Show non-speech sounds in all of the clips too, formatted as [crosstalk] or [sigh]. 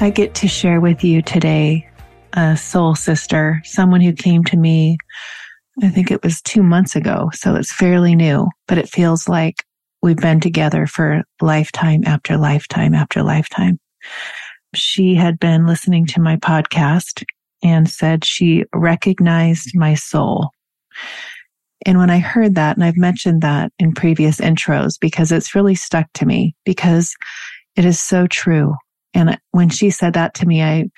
I get to share with you today a soul sister, someone who came to me, I think it was two months ago. So it's fairly new, but it feels like we've been together for lifetime after lifetime after lifetime. She had been listening to my podcast and said she recognized my soul. And when I heard that, and I've mentioned that in previous intros because it's really stuck to me because it is so true. And when she said that to me, I,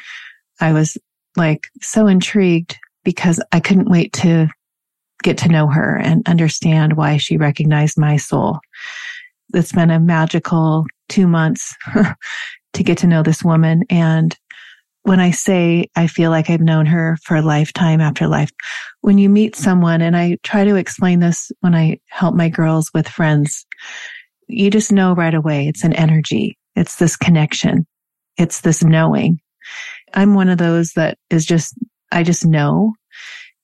I was like so intrigued because I couldn't wait to get to know her and understand why she recognized my soul. It's been a magical two months [laughs] to get to know this woman. And when I say I feel like I've known her for a lifetime after life, when you meet someone, and I try to explain this when I help my girls with friends, you just know right away it's an energy. It's this connection. It's this knowing. I'm one of those that is just, I just know.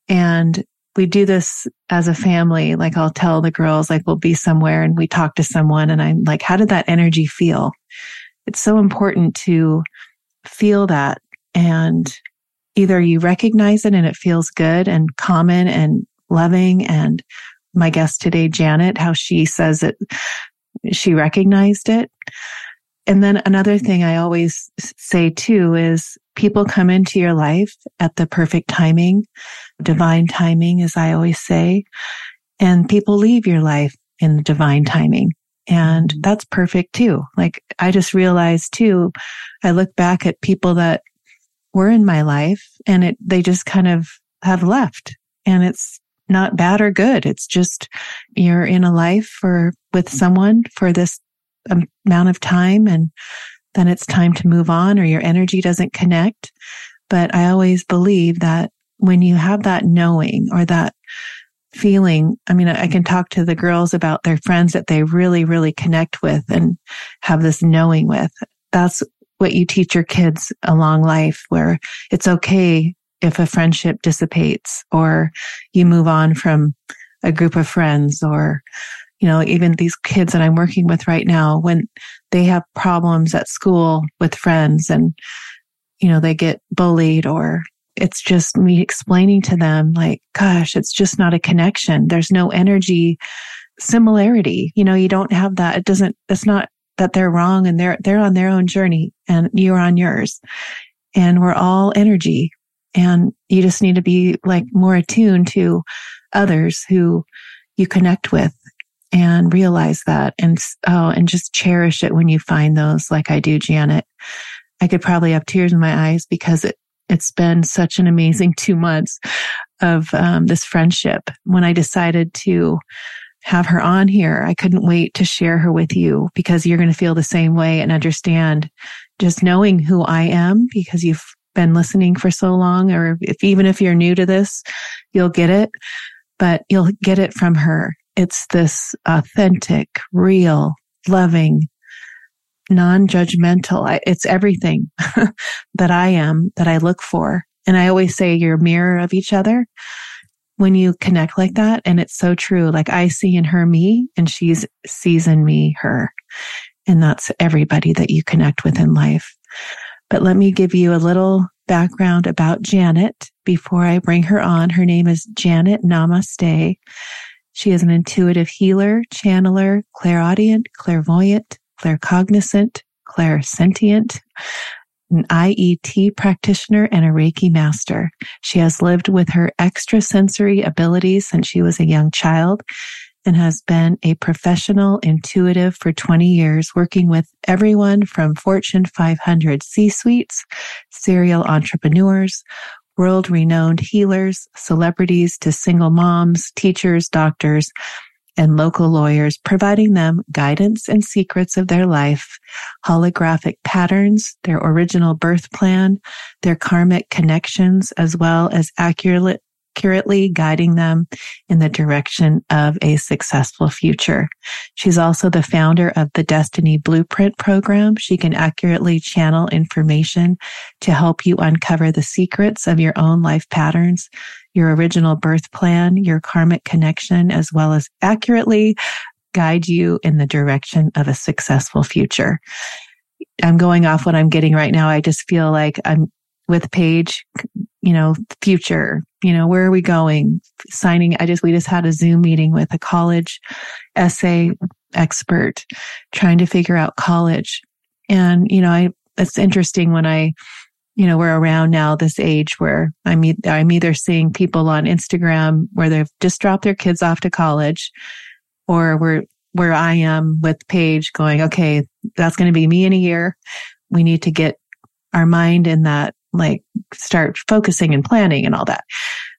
And we do this as a family. Like I'll tell the girls, like we'll be somewhere and we talk to someone and I'm like, how did that energy feel? It's so important to feel that and either you recognize it and it feels good and common and loving. And my guest today, Janet, how she says it, she recognized it. And then another mm-hmm. thing I always say too is people come into your life at the perfect timing, mm-hmm. divine timing, as I always say, and people leave your life in divine timing. And mm-hmm. that's perfect too. Like I just realized too, I look back at people that were in my life and it, they just kind of have left and it's not bad or good. It's just you're in a life for with mm-hmm. someone for this amount of time and then it's time to move on or your energy doesn't connect. But I always believe that when you have that knowing or that feeling, I mean, I can talk to the girls about their friends that they really, really connect with and have this knowing with. That's what you teach your kids along life where it's okay if a friendship dissipates or you move on from a group of friends or you know, even these kids that I'm working with right now, when they have problems at school with friends and, you know, they get bullied or it's just me explaining to them like, gosh, it's just not a connection. There's no energy similarity. You know, you don't have that. It doesn't, it's not that they're wrong and they're, they're on their own journey and you're on yours and we're all energy and you just need to be like more attuned to others who you connect with and realize that and oh and just cherish it when you find those like I do Janet. I could probably have tears in my eyes because it it's been such an amazing [laughs] two months of um, this friendship. When I decided to have her on here, I couldn't wait to share her with you because you're going to feel the same way and understand just knowing who I am because you've been listening for so long, or if even if you're new to this, you'll get it, but you'll get it from her it's this authentic, real, loving, non-judgmental. It's everything [laughs] that I am that I look for. And I always say you're a mirror of each other when you connect like that. And it's so true. Like I see in her me and she's sees in me her. And that's everybody that you connect with in life. But let me give you a little background about Janet before I bring her on. Her name is Janet Namaste. She is an intuitive healer, channeler, clairaudient, clairvoyant, claircognizant, clairsentient, an IET practitioner and a Reiki master. She has lived with her extrasensory abilities since she was a young child and has been a professional intuitive for 20 years, working with everyone from Fortune 500 C suites, serial entrepreneurs, world renowned healers, celebrities to single moms, teachers, doctors, and local lawyers, providing them guidance and secrets of their life, holographic patterns, their original birth plan, their karmic connections, as well as accurate, accurately guiding them in the direction of a successful future. She's also the founder of the Destiny Blueprint program. She can accurately channel information to help you uncover the secrets of your own life patterns, your original birth plan, your karmic connection, as well as accurately guide you in the direction of a successful future. I'm going off what I'm getting right now. I just feel like I'm with Paige, you know, future, you know, where are we going? Signing, I just, we just had a Zoom meeting with a college essay expert trying to figure out college. And, you know, I, it's interesting when I, you know, we're around now this age where I'm, e- I'm either seeing people on Instagram where they've just dropped their kids off to college or we're, where I am with Paige going, okay, that's going to be me in a year. We need to get our mind in that like start focusing and planning and all that.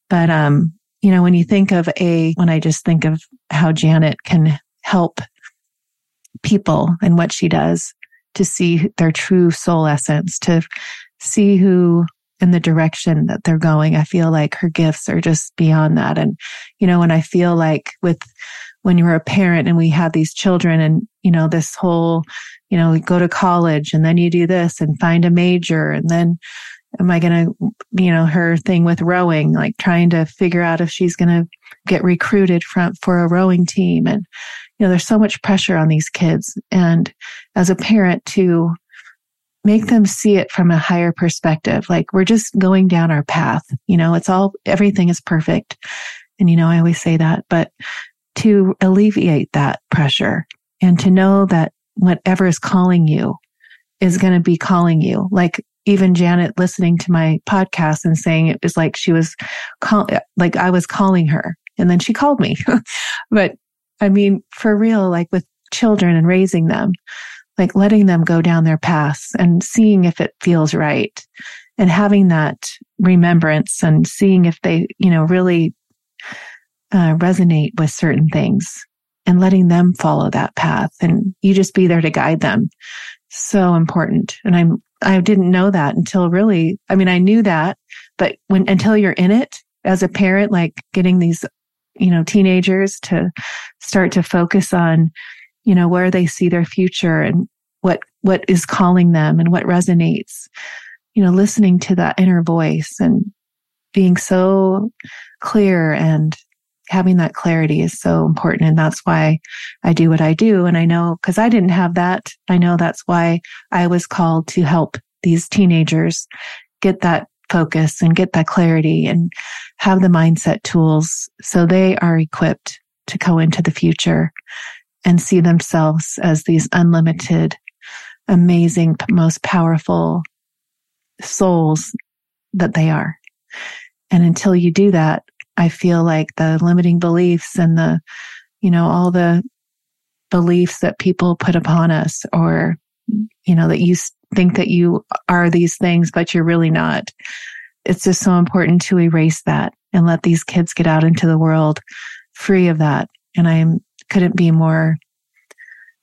But, um, you know, when you think of a, when I just think of how Janet can help people and what she does to see their true soul essence, to see who in the direction that they're going, I feel like her gifts are just beyond that. And, you know, when I feel like with, when you're a parent and we have these children and, you know, this whole, you know, go to college and then you do this and find a major and then am I going to, you know, her thing with rowing, like trying to figure out if she's going to get recruited from, for a rowing team. And, you know, there's so much pressure on these kids. And as a parent to make them see it from a higher perspective, like we're just going down our path, you know, it's all, everything is perfect. And, you know, I always say that, but to alleviate that pressure and to know that whatever is calling you is going to be calling you. Like even Janet listening to my podcast and saying it was like she was call, like I was calling her and then she called me. [laughs] but I mean, for real, like with children and raising them, like letting them go down their paths and seeing if it feels right and having that remembrance and seeing if they, you know, really uh, resonate with certain things and letting them follow that path and you just be there to guide them. So important. And I'm I didn't know that until really, I mean, I knew that, but when, until you're in it as a parent, like getting these, you know, teenagers to start to focus on, you know, where they see their future and what, what is calling them and what resonates, you know, listening to that inner voice and being so clear and having that clarity is so important. And that's why I do what I do. And I know because I didn't have that. I know that's why I was called to help these teenagers get that focus and get that clarity and have the mindset tools so they are equipped to go into the future and see themselves as these unlimited, amazing, most powerful souls that they are. And until you do that, I feel like the limiting beliefs and the, you know, all the beliefs that people put upon us or, you know, that you think that you are these things, but you're really not. It's just so important to erase that and let these kids get out into the world free of that. And I couldn't be more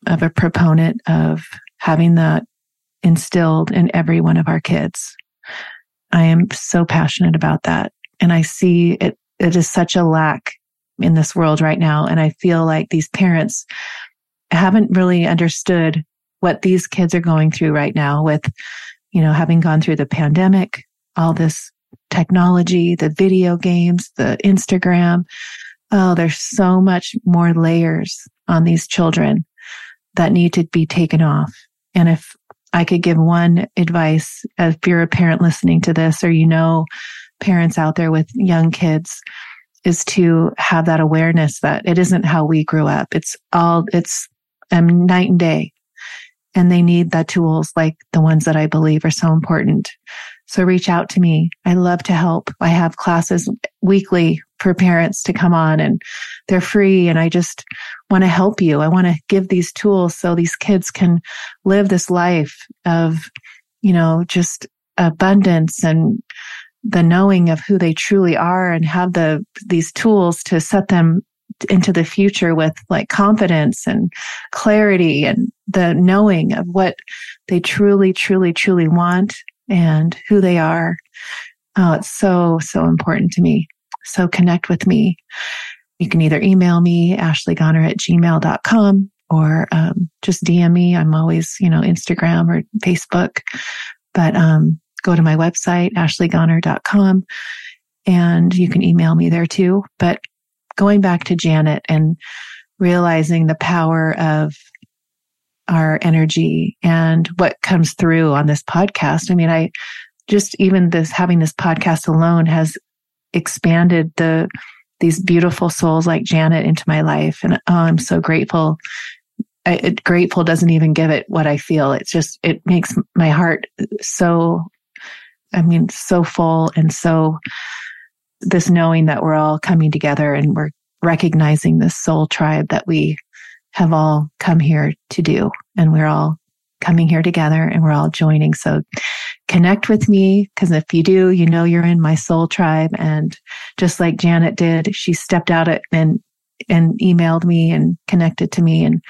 of a proponent of having that instilled in every one of our kids. I am so passionate about that. And I see it it is such a lack in this world right now. And I feel like these parents haven't really understood what these kids are going through right now with, you know, having gone through the pandemic, all this technology, the video games, the Instagram. Oh, there's so much more layers on these children that need to be taken off. And if I could give one advice, if you're a parent listening to this or you know parents out there with young kids is to have that awareness that it isn't how we grew up. It's all, it's um, night and day. and they need the tools like the ones that I believe are so important. So reach out to me. I love to help. I have classes weekly for parents to come on and they're free. And I just want to help you. I want to give these tools so these kids can live this life of, you know, just abundance and the knowing of who they truly are and have the, these tools to set them into the future with like confidence and clarity and the knowing of what they truly, truly, truly want and who they are. Oh, it's so, so important to me. So connect with me. You can either email me, ashleygoner at gmail.com or um, just DM me. I'm always, you know, Instagram or Facebook. But um, go to my website, ashleygoner.com, and you can email me there too. But going back to Janet and realizing the power of our energy and what comes through on this podcast. I mean, I just even this having this podcast alone has expanded the these beautiful souls like Janet into my life. And oh, I'm so grateful. I, it, grateful doesn't even give it what I feel. It's just, it makes my heart so, I mean, so full and so this knowing that we're all coming together and we're recognizing this soul tribe that we have all come here to do. And we're all coming here together and we're all joining. So connect with me because if you do, you know you're in my soul tribe. And just like Janet did, she stepped out and and emailed me and connected to me and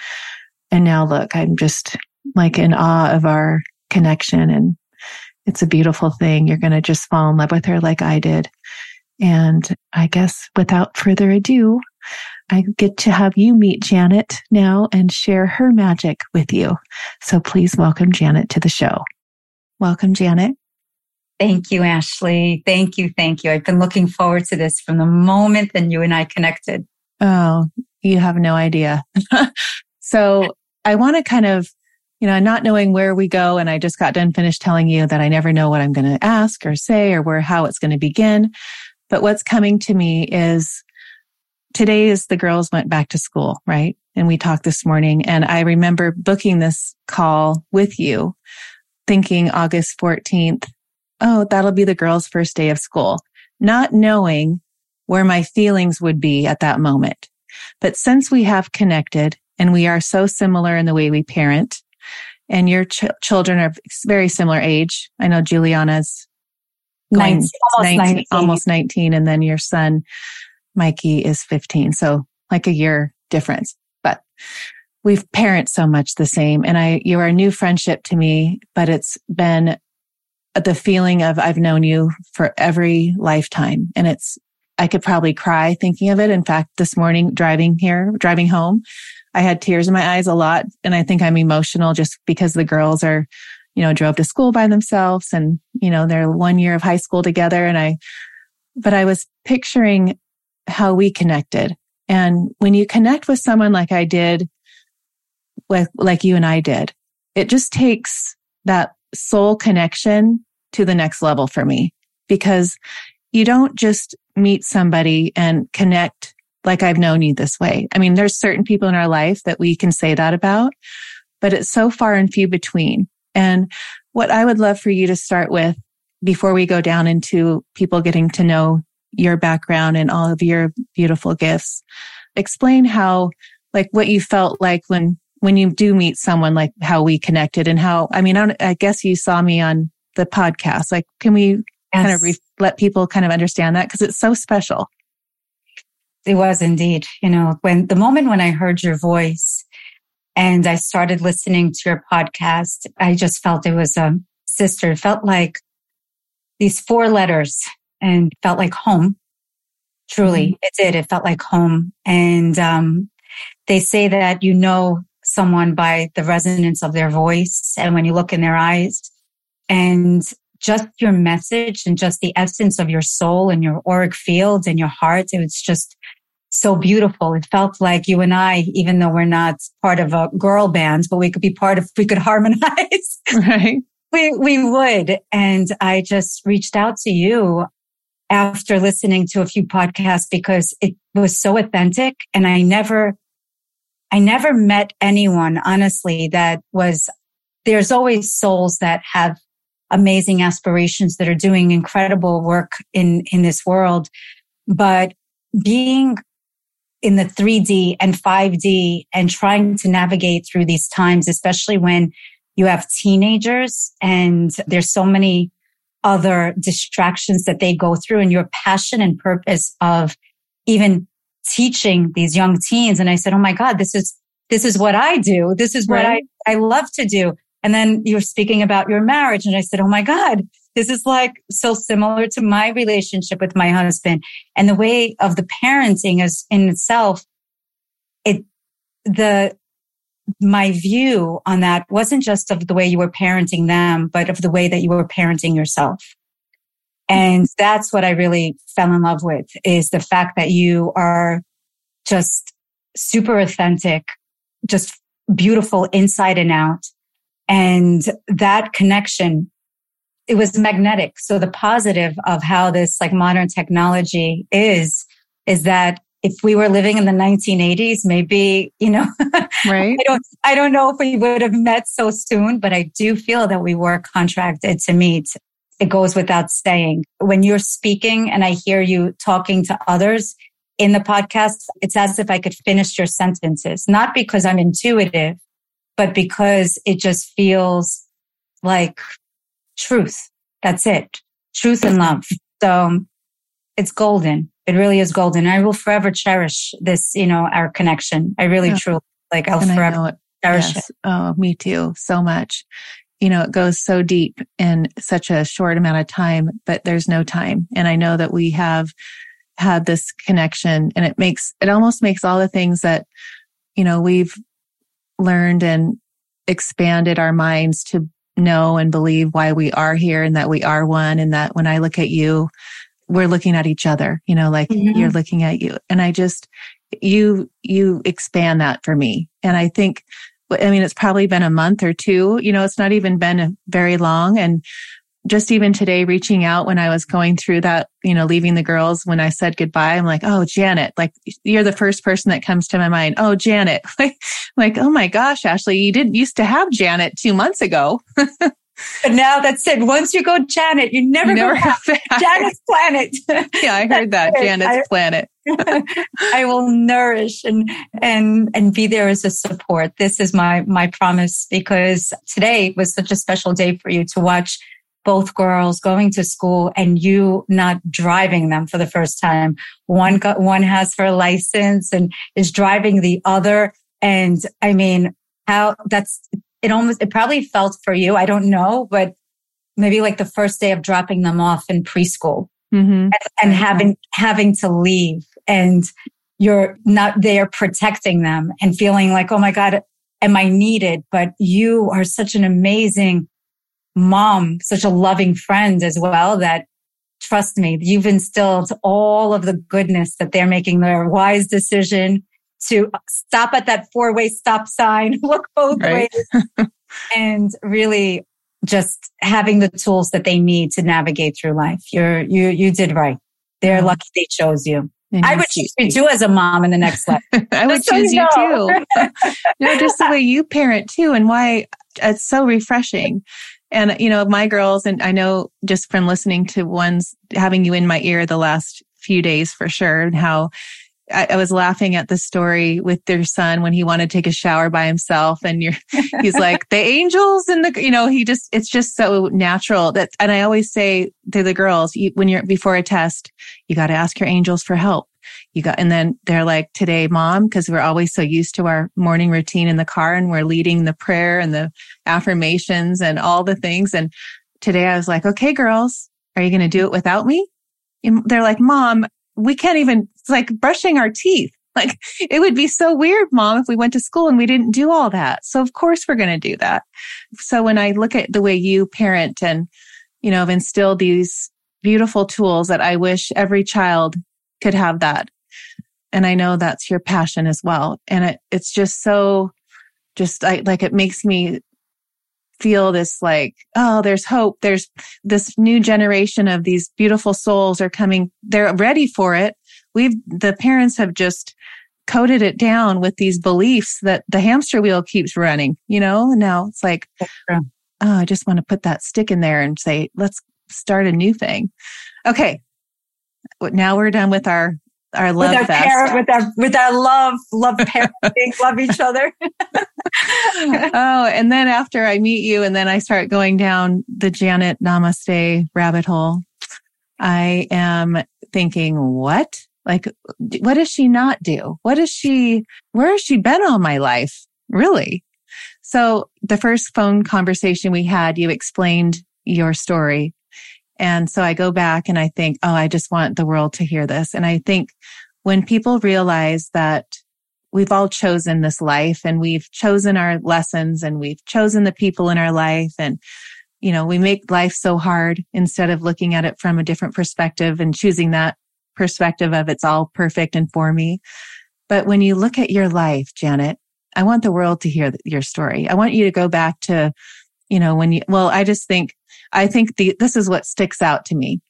and now look, I'm just like in awe of our connection and it's a beautiful thing. You're going to just fall in love with her like I did. And I guess without further ado, I get to have you meet Janet now and share her magic with you. So please welcome Janet to the show. Welcome, Janet. Thank you, Ashley. Thank you. Thank you. I've been looking forward to this from the moment that you and I connected. Oh, you have no idea. [laughs] so I want to kind of, you know, not knowing where we go. And I just got done finished telling you that I never know what I'm going to ask or say or where, how it's going to begin. But what's coming to me is today is the girls went back to school, right? And we talked this morning and I remember booking this call with you thinking August 14th. Oh, that'll be the girls' first day of school, not knowing where my feelings would be at that moment. But since we have connected and we are so similar in the way we parent and your ch- children are very similar age. I know Juliana's going 19, almost 19, 19. almost 19 and then your son Mikey is 15. So like a year difference, but we've parent so much the same. And I, you are a new friendship to me, but it's been the feeling of I've known you for every lifetime. And it's, I could probably cry thinking of it. In fact, this morning driving here, driving home, I had tears in my eyes a lot. And I think I'm emotional just because the girls are, you know, drove to school by themselves and, you know, their one year of high school together. And I, but I was picturing how we connected. And when you connect with someone like I did, with, like you and I did, it just takes that soul connection to the next level for me because you don't just meet somebody and connect like I've known you this way. I mean, there's certain people in our life that we can say that about, but it's so far and few between. And what I would love for you to start with before we go down into people getting to know your background and all of your beautiful gifts. Explain how, like, what you felt like when, when you do meet someone, like how we connected and how, I mean, I, I guess you saw me on the podcast. Like, can we yes. kind of re- let people kind of understand that? Cause it's so special. It was indeed, you know, when the moment when I heard your voice and I started listening to your podcast, I just felt it was a sister. It felt like these four letters and felt like home. Truly, mm-hmm. it did. It felt like home. And um, they say that you know someone by the resonance of their voice and when you look in their eyes and just your message and just the essence of your soul and your auric fields and your heart. It was just so beautiful. It felt like you and I, even though we're not part of a girl band, but we could be part of, we could [laughs] harmonize. Right. we, we would. And I just reached out to you after listening to a few podcasts because it was so authentic and I never, I never met anyone honestly that was there's always souls that have amazing aspirations that are doing incredible work in, in this world. But being in the 3D and 5D and trying to navigate through these times, especially when you have teenagers and there's so many other distractions that they go through and your passion and purpose of even teaching these young teens. And I said, Oh my God, this is, this is what I do. This is what right. I, I love to do. And then you're speaking about your marriage. And I said, Oh my God, this is like so similar to my relationship with my husband and the way of the parenting is in itself. It, the, my view on that wasn't just of the way you were parenting them, but of the way that you were parenting yourself. And that's what I really fell in love with is the fact that you are just super authentic, just beautiful inside and out. And that connection, it was magnetic. So the positive of how this like modern technology is, is that if we were living in the 1980s, maybe, you know, [laughs] right. I don't, I don't know if we would have met so soon, but I do feel that we were contracted to meet it goes without saying. When you're speaking and I hear you talking to others in the podcast, it's as if I could finish your sentences, not because I'm intuitive, but because it just feels like truth. That's it. Truth and love. So it's golden. It really is golden. I will forever cherish this, you know, our connection. I really, yeah. truly, like I'll and forever cherish yes. it. Oh, me too. So much you know, it goes so deep in such a short amount of time, but there's no time. And I know that we have had this connection and it makes, it almost makes all the things that, you know, we've learned and expanded our minds to know and believe why we are here and that we are one. And that when I look at you, we're looking at each other, you know, like mm-hmm. you're looking at you. And I just, you, you expand that for me. And I think I mean, it's probably been a month or two, you know, it's not even been very long. And just even today reaching out when I was going through that, you know, leaving the girls when I said goodbye, I'm like, Oh, Janet, like you're the first person that comes to my mind. Oh, Janet, [laughs] like, like, oh my gosh, Ashley, you didn't used to have Janet two months ago. [laughs] But now that's it. Once you go Janet, you never, never go [laughs] back. Janet's planet. yeah, I heard that. Janet's I, planet. I will nourish and and and be there as a support. This is my my promise because today was such a special day for you to watch both girls going to school and you not driving them for the first time. One got one has her license and is driving the other. And I mean, how that's it almost, it probably felt for you. I don't know, but maybe like the first day of dropping them off in preschool mm-hmm. and, and having, having to leave and you're not there protecting them and feeling like, Oh my God, am I needed? But you are such an amazing mom, such a loving friend as well that trust me, you've instilled all of the goodness that they're making their wise decision to stop at that four way stop sign, [laughs] look both right. ways and really just having the tools that they need to navigate through life. You're, you, you did right. They're lucky they chose you. I would choose you too as a mom in the next life. [laughs] I would choose you, too. [laughs] no, just the way you parent too and why it's so refreshing. And, you know, my girls, and I know just from listening to ones having you in my ear the last few days for sure, and how I, I, was laughing at the story with their son when he wanted to take a shower by himself and you're, [laughs] he's like the angels and the, you know, he just, it's just so natural that, and I always say to the girls, you, when you're before a test, you got to ask your angels for help. You got, and then they're like, today, mom, because we're always so used to our morning routine in the car and we're leading the prayer and the affirmations and all the things. And today I was like, okay, girls, are you going to do it without me? And they're like, mom, we can't even, it's like brushing our teeth. [laughs] Like it would be so weird, mom, if we went to school and we didn't do all that. So of course we're going to do that. So when I look at the way you parent and, you know, have instilled these beautiful tools that I wish every child could have that. And I know that's your passion as well. And it, it's just so, just like, like it makes me feel this like, oh, there's hope. There's this new generation of these beautiful souls are coming. They're ready for it. We've, the parents have just coded it down with these beliefs that the hamster wheel keeps running, you know? And now it's like, oh, I just want to put that stick in there and say, let's start a new thing. Okay. Now we're done with our our love with our fest. Parent, with our with our love love parenting love each other. [laughs] Oh and then after i meet you and then i start going down the janet namaste rabbit hole i am thinking what? Like what does she not do? What does she where has she been all my life really? So the first phone conversation we had you explained your story and so I go back and I think, oh, I just want the world to hear this. And I think when people realize that we've all chosen this life and we've chosen our lessons and we've chosen the people in our life and you know, we make life so hard instead of looking at it from a different perspective and choosing that perspective of it's all perfect and for me. But when you look at your life, Janet, I want the world to hear your story. I want you to go back to, you know, when you, well, I just think I think the, this is what sticks out to me.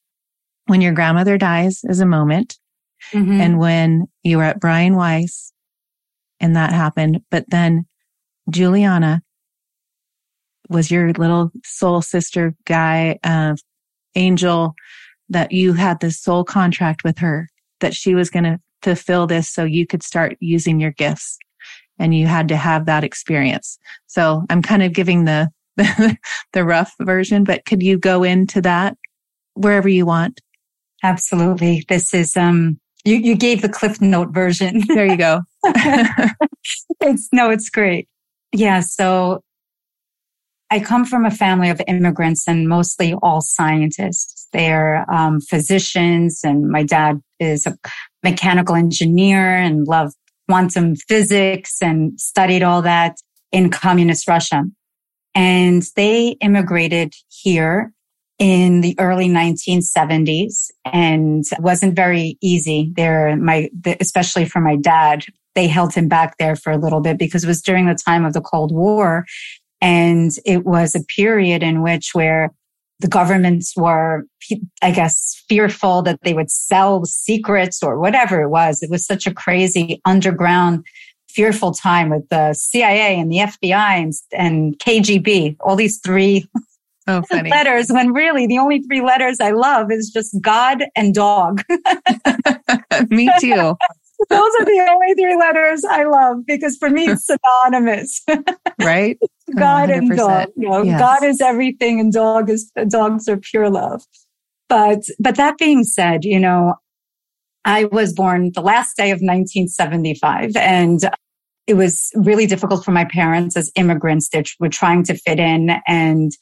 When your grandmother dies is a moment. Mm-hmm. And when you were at Brian Weiss and that happened, but then Juliana was your little soul sister guy, uh, angel that you had this soul contract with her that she was going to fulfill this so you could start using your gifts and you had to have that experience. So I'm kind of giving the [laughs] the rough version, but could you go into that wherever you want? Absolutely. This is, um, you, you gave the Cliff Note version. [laughs] There you go. [laughs] it's, no, it's great. Yeah. So I come from a family of immigrants and mostly all scientists. They're um, physicians, and my dad is a mechanical engineer and loved quantum physics and studied all that in communist Russia and they immigrated here in the early 1970s and wasn't very easy. There my especially for my dad they held him back there for a little bit because it was during the time of the cold war. And it was a period in which where the governments were i guess fearful that they would sell secrets or whatever it was. It was such a crazy underground fearful time with the CIA and the FBI and, and KGB, all these three oh, [laughs] letters when really the only three letters I love is just God and dog. [laughs] [laughs] me too. Those are the only three letters I love because for me it's synonymous. right? God 100%. and oh, dog. You know, yes. God is everything and dog is dogs are pure love. But but that being said, you know, I was born the last day of 1975 and uh, it was really difficult for my parents as immigrants that were trying to fit in. And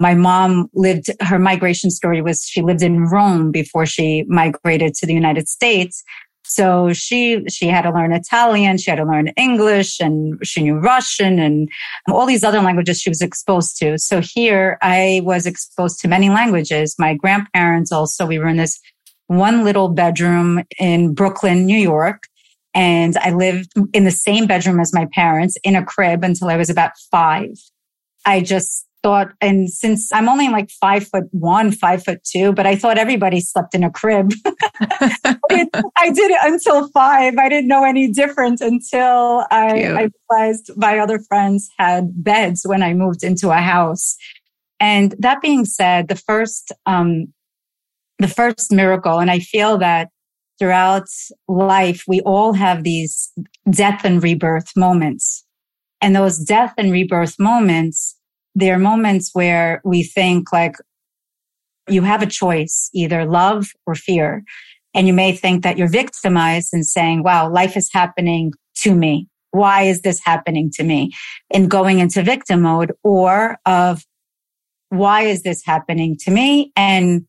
my mom lived, her migration story was she lived in Rome before she migrated to the United States. So she, she had to learn Italian. She had to learn English and she knew Russian and all these other languages she was exposed to. So here I was exposed to many languages. My grandparents also, we were in this one little bedroom in Brooklyn, New York. And I lived in the same bedroom as my parents in a crib until I was about five. I just thought, and since I'm only like five foot one, five foot two, but I thought everybody slept in a crib. [laughs] I, did, I, did, it until five. I didn't know any different until I, I realized my other friends had beds when I moved into a house. And that being said, the first, um, the first miracle. And I feel that throughout life, we all have these death and rebirth moments. And those death and rebirth moments, they're moments where we think like you have a choice, either love or fear. And you may think that you're victimized and saying, wow, life is happening to me. Why is this happening to me? And going into victim mode or of why is this happening to me? And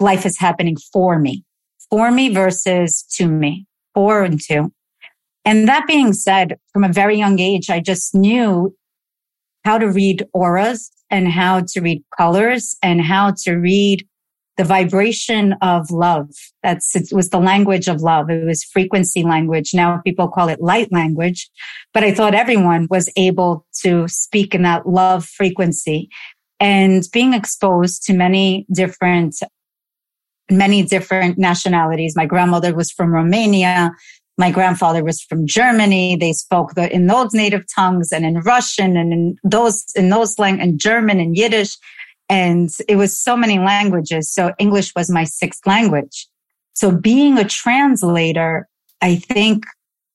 life is happening for me, for me versus to me, for and to. And that being said, from a very young age, I just knew how to read auras and how to read colors and how to read the vibration of love. That's, it was the language of love. It was frequency language. Now people call it light language, but I thought everyone was able to speak in that love frequency and being exposed to many different many different nationalities. My grandmother was from Romania. My grandfather was from Germany. They spoke the, in those native tongues and in Russian and in those, in those lang and German and Yiddish. And it was so many languages. So English was my sixth language. So being a translator, I think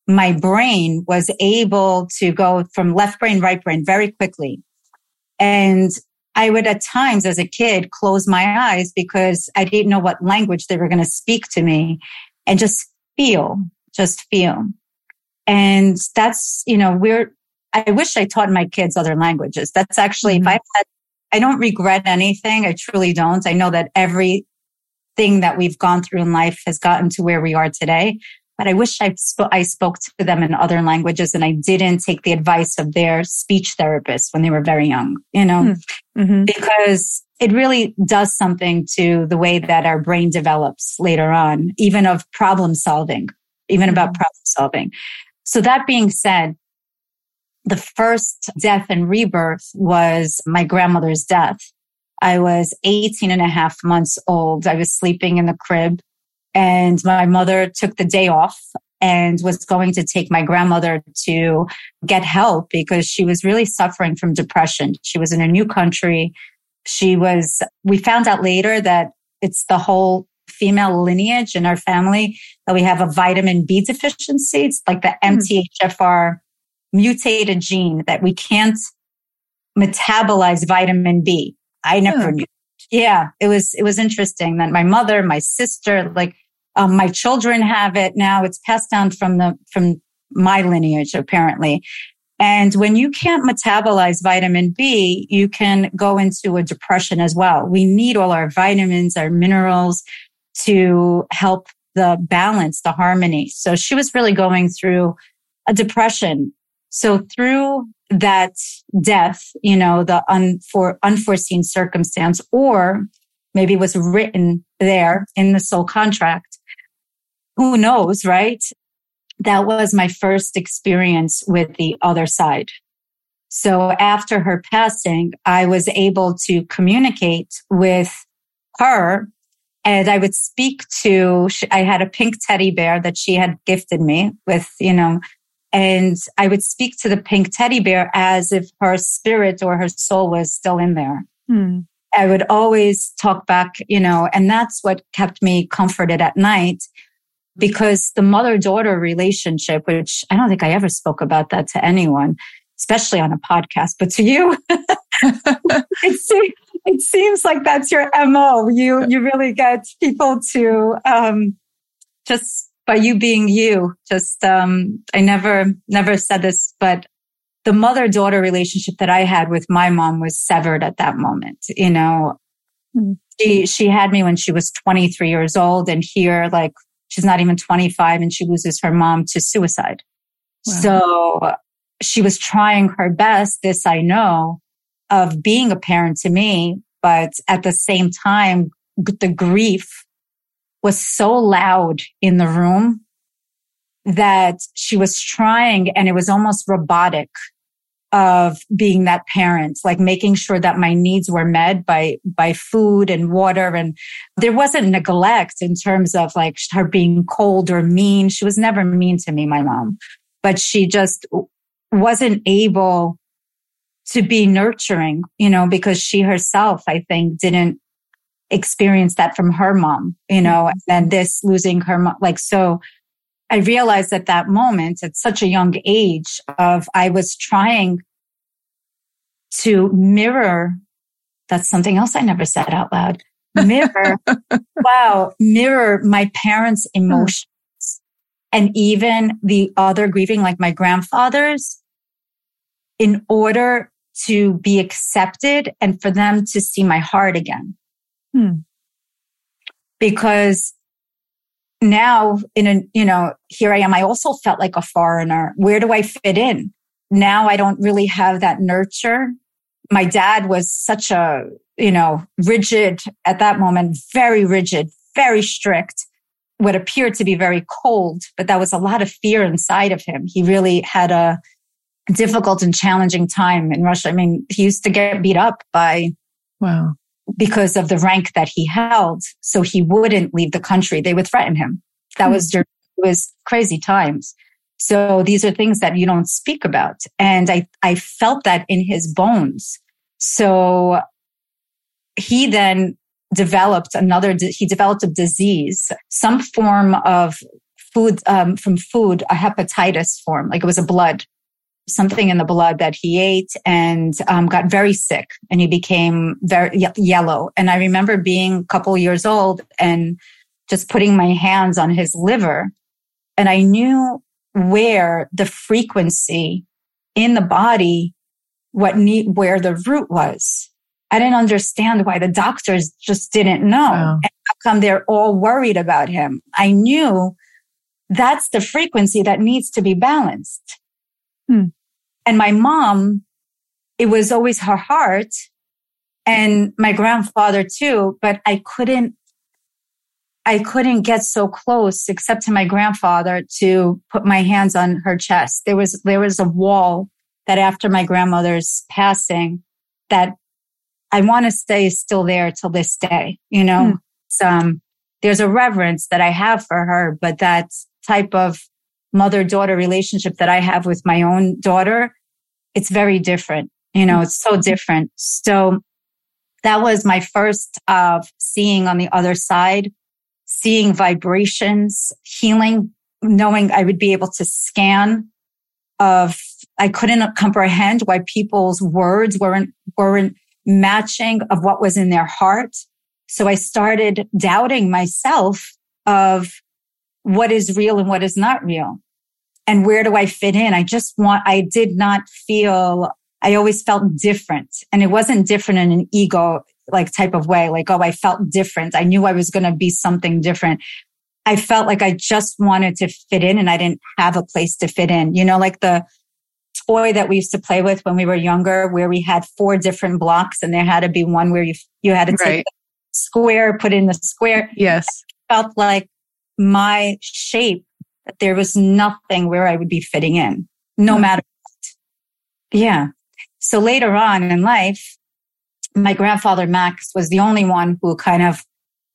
my brain was able to go from left brain, right brain very quickly. And I would at times as a kid close my eyes because I didn't know what language they were going to speak to me and just feel, just feel. And that's, you know, we're, I wish I taught my kids other languages. That's actually, mm-hmm. if I had, I don't regret anything. I truly don't. I know that everything that we've gone through in life has gotten to where we are today but I wish I, sp- I spoke to them in other languages and I didn't take the advice of their speech therapist when they were very young, you know, hmm. mm-hmm. because it really does something to the way that our brain develops later on, even of problem solving, even mm-hmm. about problem solving. So that being said, the first death and rebirth was my grandmother's death. I was 18 and a half months old. I was sleeping in the crib and my mother took the day off and was going to take my grandmother to get help because she was really suffering from depression. She was in a new country. She was, we found out later that it's the whole female lineage in our family that we have a vitamin B deficiency. It's like the hmm. MTHFR mutated gene that we can't metabolize vitamin B. I never knew. Yeah, it was, it was interesting that my mother, my sister, like um, my children have it now. It's passed down from the, from my lineage, apparently. And when you can't metabolize vitamin B, you can go into a depression as well. We need all our vitamins, our minerals to help the balance, the harmony. So she was really going through a depression. So through that death, you know, the unfor- unforeseen circumstance, or maybe was written there in the soul contract, who knows, right? That was my first experience with the other side. So after her passing, I was able to communicate with her and I would speak to, I had a pink teddy bear that she had gifted me with, you know, and I would speak to the pink teddy bear as if her spirit or her soul was still in there. Hmm. I would always talk back, you know, and that's what kept me comforted at night because the mother daughter relationship, which I don't think I ever spoke about that to anyone, especially on a podcast, but to you, [laughs] it, seems, it seems like that's your MO. You, you really get people to, um, just by you being you, just, um, I never, never said this, but the mother daughter relationship that I had with my mom was severed at that moment. You know, mm. she, she had me when she was 23 years old and here, like She's not even 25 and she loses her mom to suicide. Wow. So she was trying her best. This I know of being a parent to me, but at the same time, the grief was so loud in the room that she was trying and it was almost robotic of being that parent, like making sure that my needs were met by, by food and water. And there wasn't neglect in terms of like her being cold or mean. She was never mean to me, my mom, but she just wasn't able to be nurturing, you know, because she herself, I think, didn't experience that from her mom, you know, mm-hmm. and this losing her mom, like, so I realized at that moment at such a young age of I was trying to mirror. That's something else I never said out loud. Mirror. [laughs] wow. Mirror my parents' emotions and even the other grieving, like my grandfather's in order to be accepted and for them to see my heart again. Hmm. Because now in a, you know, here I am. I also felt like a foreigner. Where do I fit in? Now I don't really have that nurture. My dad was such a, you know, rigid at that moment, very rigid, very strict, what appeared to be very cold, but that was a lot of fear inside of him. He really had a difficult and challenging time in Russia. I mean, he used to get beat up by wow because of the rank that he held. So he wouldn't leave the country. They would threaten him. That was during it was crazy times. So these are things that you don't speak about. And I, I felt that in his bones. So he then developed another, he developed a disease, some form of food, um, from food, a hepatitis form, like it was a blood, something in the blood that he ate and um, got very sick and he became very ye- yellow. And I remember being a couple years old and just putting my hands on his liver. And I knew where the frequency in the body, what need, where the root was. I didn't understand why the doctors just didn't know. Wow. And how come they're all worried about him? I knew that's the frequency that needs to be balanced. Hmm. And my mom, it was always her heart and my grandfather too, but I couldn't, I couldn't get so close except to my grandfather to put my hands on her chest. There was, there was a wall that after my grandmother's passing that I want to say is still there till this day. You know, hmm. um, there's a reverence that I have for her, but that type of mother daughter relationship that I have with my own daughter, it's very different. You know, it's so mm-hmm. different. So that was my first of seeing on the other side, seeing vibrations, healing, knowing I would be able to scan of, I couldn't comprehend why people's words weren't, weren't matching of what was in their heart. So I started doubting myself of what is real and what is not real. And where do I fit in? I just want, I did not feel, I always felt different and it wasn't different in an ego like type of way. Like, oh, I felt different. I knew I was going to be something different. I felt like I just wanted to fit in and I didn't have a place to fit in. You know, like the, toy that we used to play with when we were younger, where we had four different blocks and there had to be one where you, you had to right. take the square, put in the square. Yes. felt like my shape, that there was nothing where I would be fitting in, no mm-hmm. matter what. Yeah. So later on in life, my grandfather Max was the only one who kind of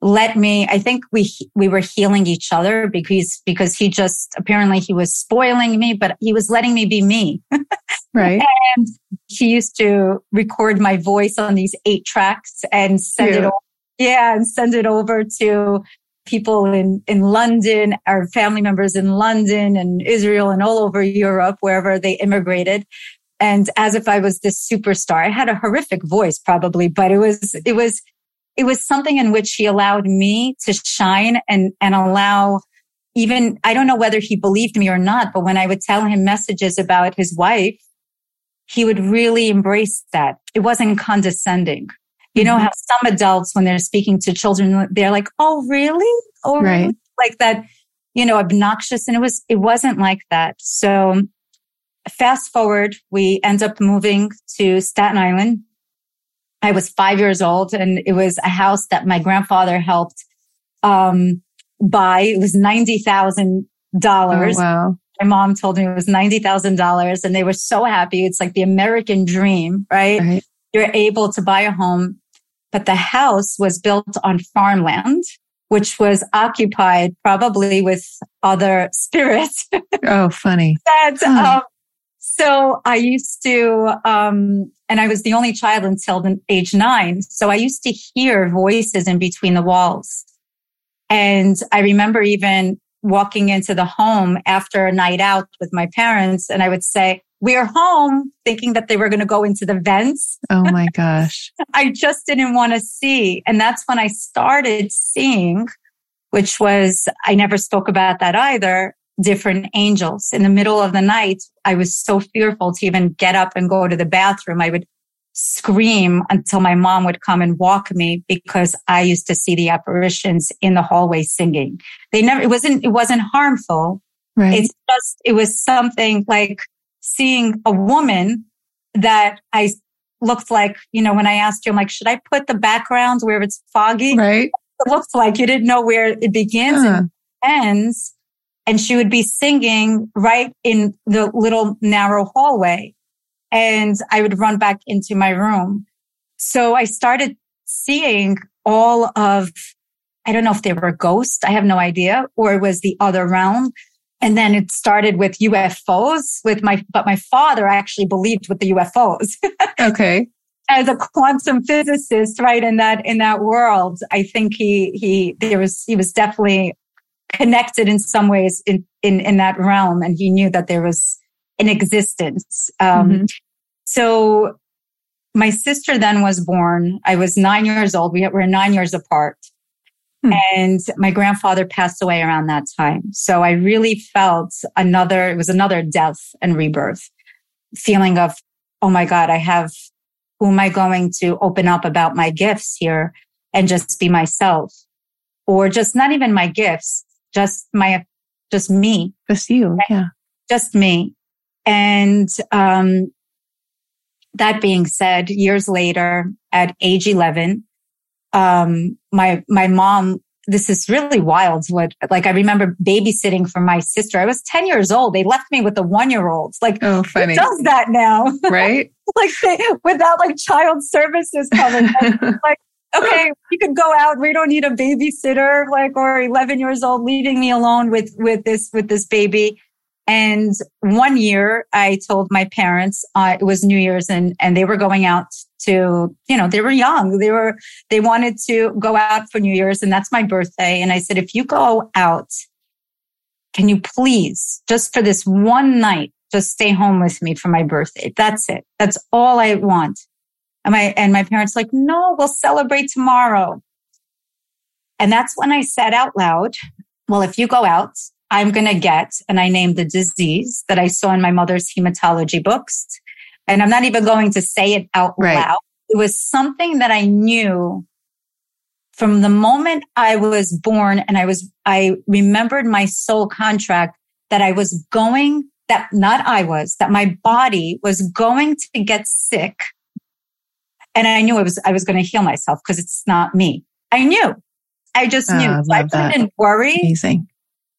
let me i think we we were healing each other because because he just apparently he was spoiling me but he was letting me be me [laughs] right and he used to record my voice on these eight tracks and send it over yeah and send it over to people in in london our family members in london and israel and all over europe wherever they immigrated and as if i was this superstar i had a horrific voice probably but it was it was it was something in which he allowed me to shine and, and allow even, I don't know whether he believed me or not, but when I would tell him messages about his wife, he would really embrace that. It wasn't condescending. You know mm-hmm. how some adults, when they're speaking to children, they're like, Oh, really? Oh, right. Like that, you know, obnoxious. And it was, it wasn't like that. So fast forward, we end up moving to Staten Island I was five years old and it was a house that my grandfather helped, um, buy. It was $90,000. Oh, wow. My mom told me it was $90,000 and they were so happy. It's like the American dream, right? right? You're able to buy a home, but the house was built on farmland, which was occupied probably with other [laughs] spirits. oh, funny. that, huh. um, so I used to, um, and I was the only child until the age nine. So I used to hear voices in between the walls. And I remember even walking into the home after a night out with my parents and I would say, we're home thinking that they were going to go into the vents. Oh my gosh. [laughs] I just didn't want to see. And that's when I started seeing, which was, I never spoke about that either different angels. In the middle of the night, I was so fearful to even get up and go to the bathroom. I would scream until my mom would come and walk me because I used to see the apparitions in the hallway singing. They never, it wasn't, it wasn't harmful. Right. It's just, it was something like seeing a woman that I looked like, you know, when I asked you, I'm like, should I put the background where it's foggy? Right. It looks like you didn't know where it begins huh. and ends and she would be singing right in the little narrow hallway. And I would run back into my room. So I started seeing all of I don't know if they were ghosts. I have no idea, or it was the other realm. And then it started with UFOs with my, but my father actually believed with the UFOs. [laughs] okay. As a quantum physicist, right? In that, in that world, I think he, he, there was, he was definitely connected in some ways in, in, in that realm. And he knew that there was an existence. Um, mm-hmm. so my sister then was born. I was nine years old. We were nine years apart. Hmm. And my grandfather passed away around that time. So I really felt another, it was another death and rebirth feeling of, oh my God, I have, who am I going to open up about my gifts here and just be myself? Or just not even my gifts, just my, just me. Just you. Yeah. Just me. And, um, that being said, years later at age 11, um, my, my mom, this is really wild. What, like, I remember babysitting for my sister. I was 10 years old. They left me with a one year old. Like, oh, funny. who does that now? [laughs] Right. like, they, without like child services coming. [laughs] like, okay, you could go out. We don't need a babysitter, like, or 11 years old leaving me alone with, with this, with this baby. And one year I told my parents, uh, it was New Year's and, and they were going out to, you know, they were young. They were, they wanted to go out for New Year's and that's my birthday. And I said, if you go out, can you please just for this one night, just stay home with me for my birthday? That's it. That's all I want. And my, and my parents like, no, we'll celebrate tomorrow. And that's when I said out loud, well, if you go out, I'm going to get, and I named the disease that I saw in my mother's hematology books. And I'm not even going to say it out right. loud. It was something that I knew from the moment I was born and I was, I remembered my soul contract that I was going, that not I was, that my body was going to get sick. And I knew I was, I was going to heal myself because it's not me. I knew. I just knew. Oh, I, I didn't worry. Amazing.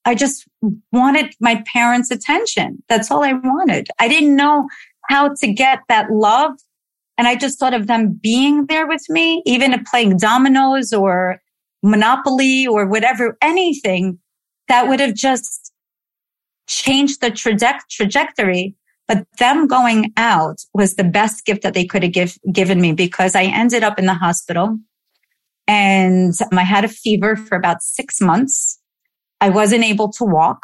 I just wanted my parents' attention. That's all I wanted. I didn't know how to get that love. And I just thought of them being there with me, even playing dominoes or Monopoly or whatever, anything that would have just changed the traje- trajectory. But them going out was the best gift that they could have give, given me because I ended up in the hospital and I had a fever for about six months. I wasn't able to walk.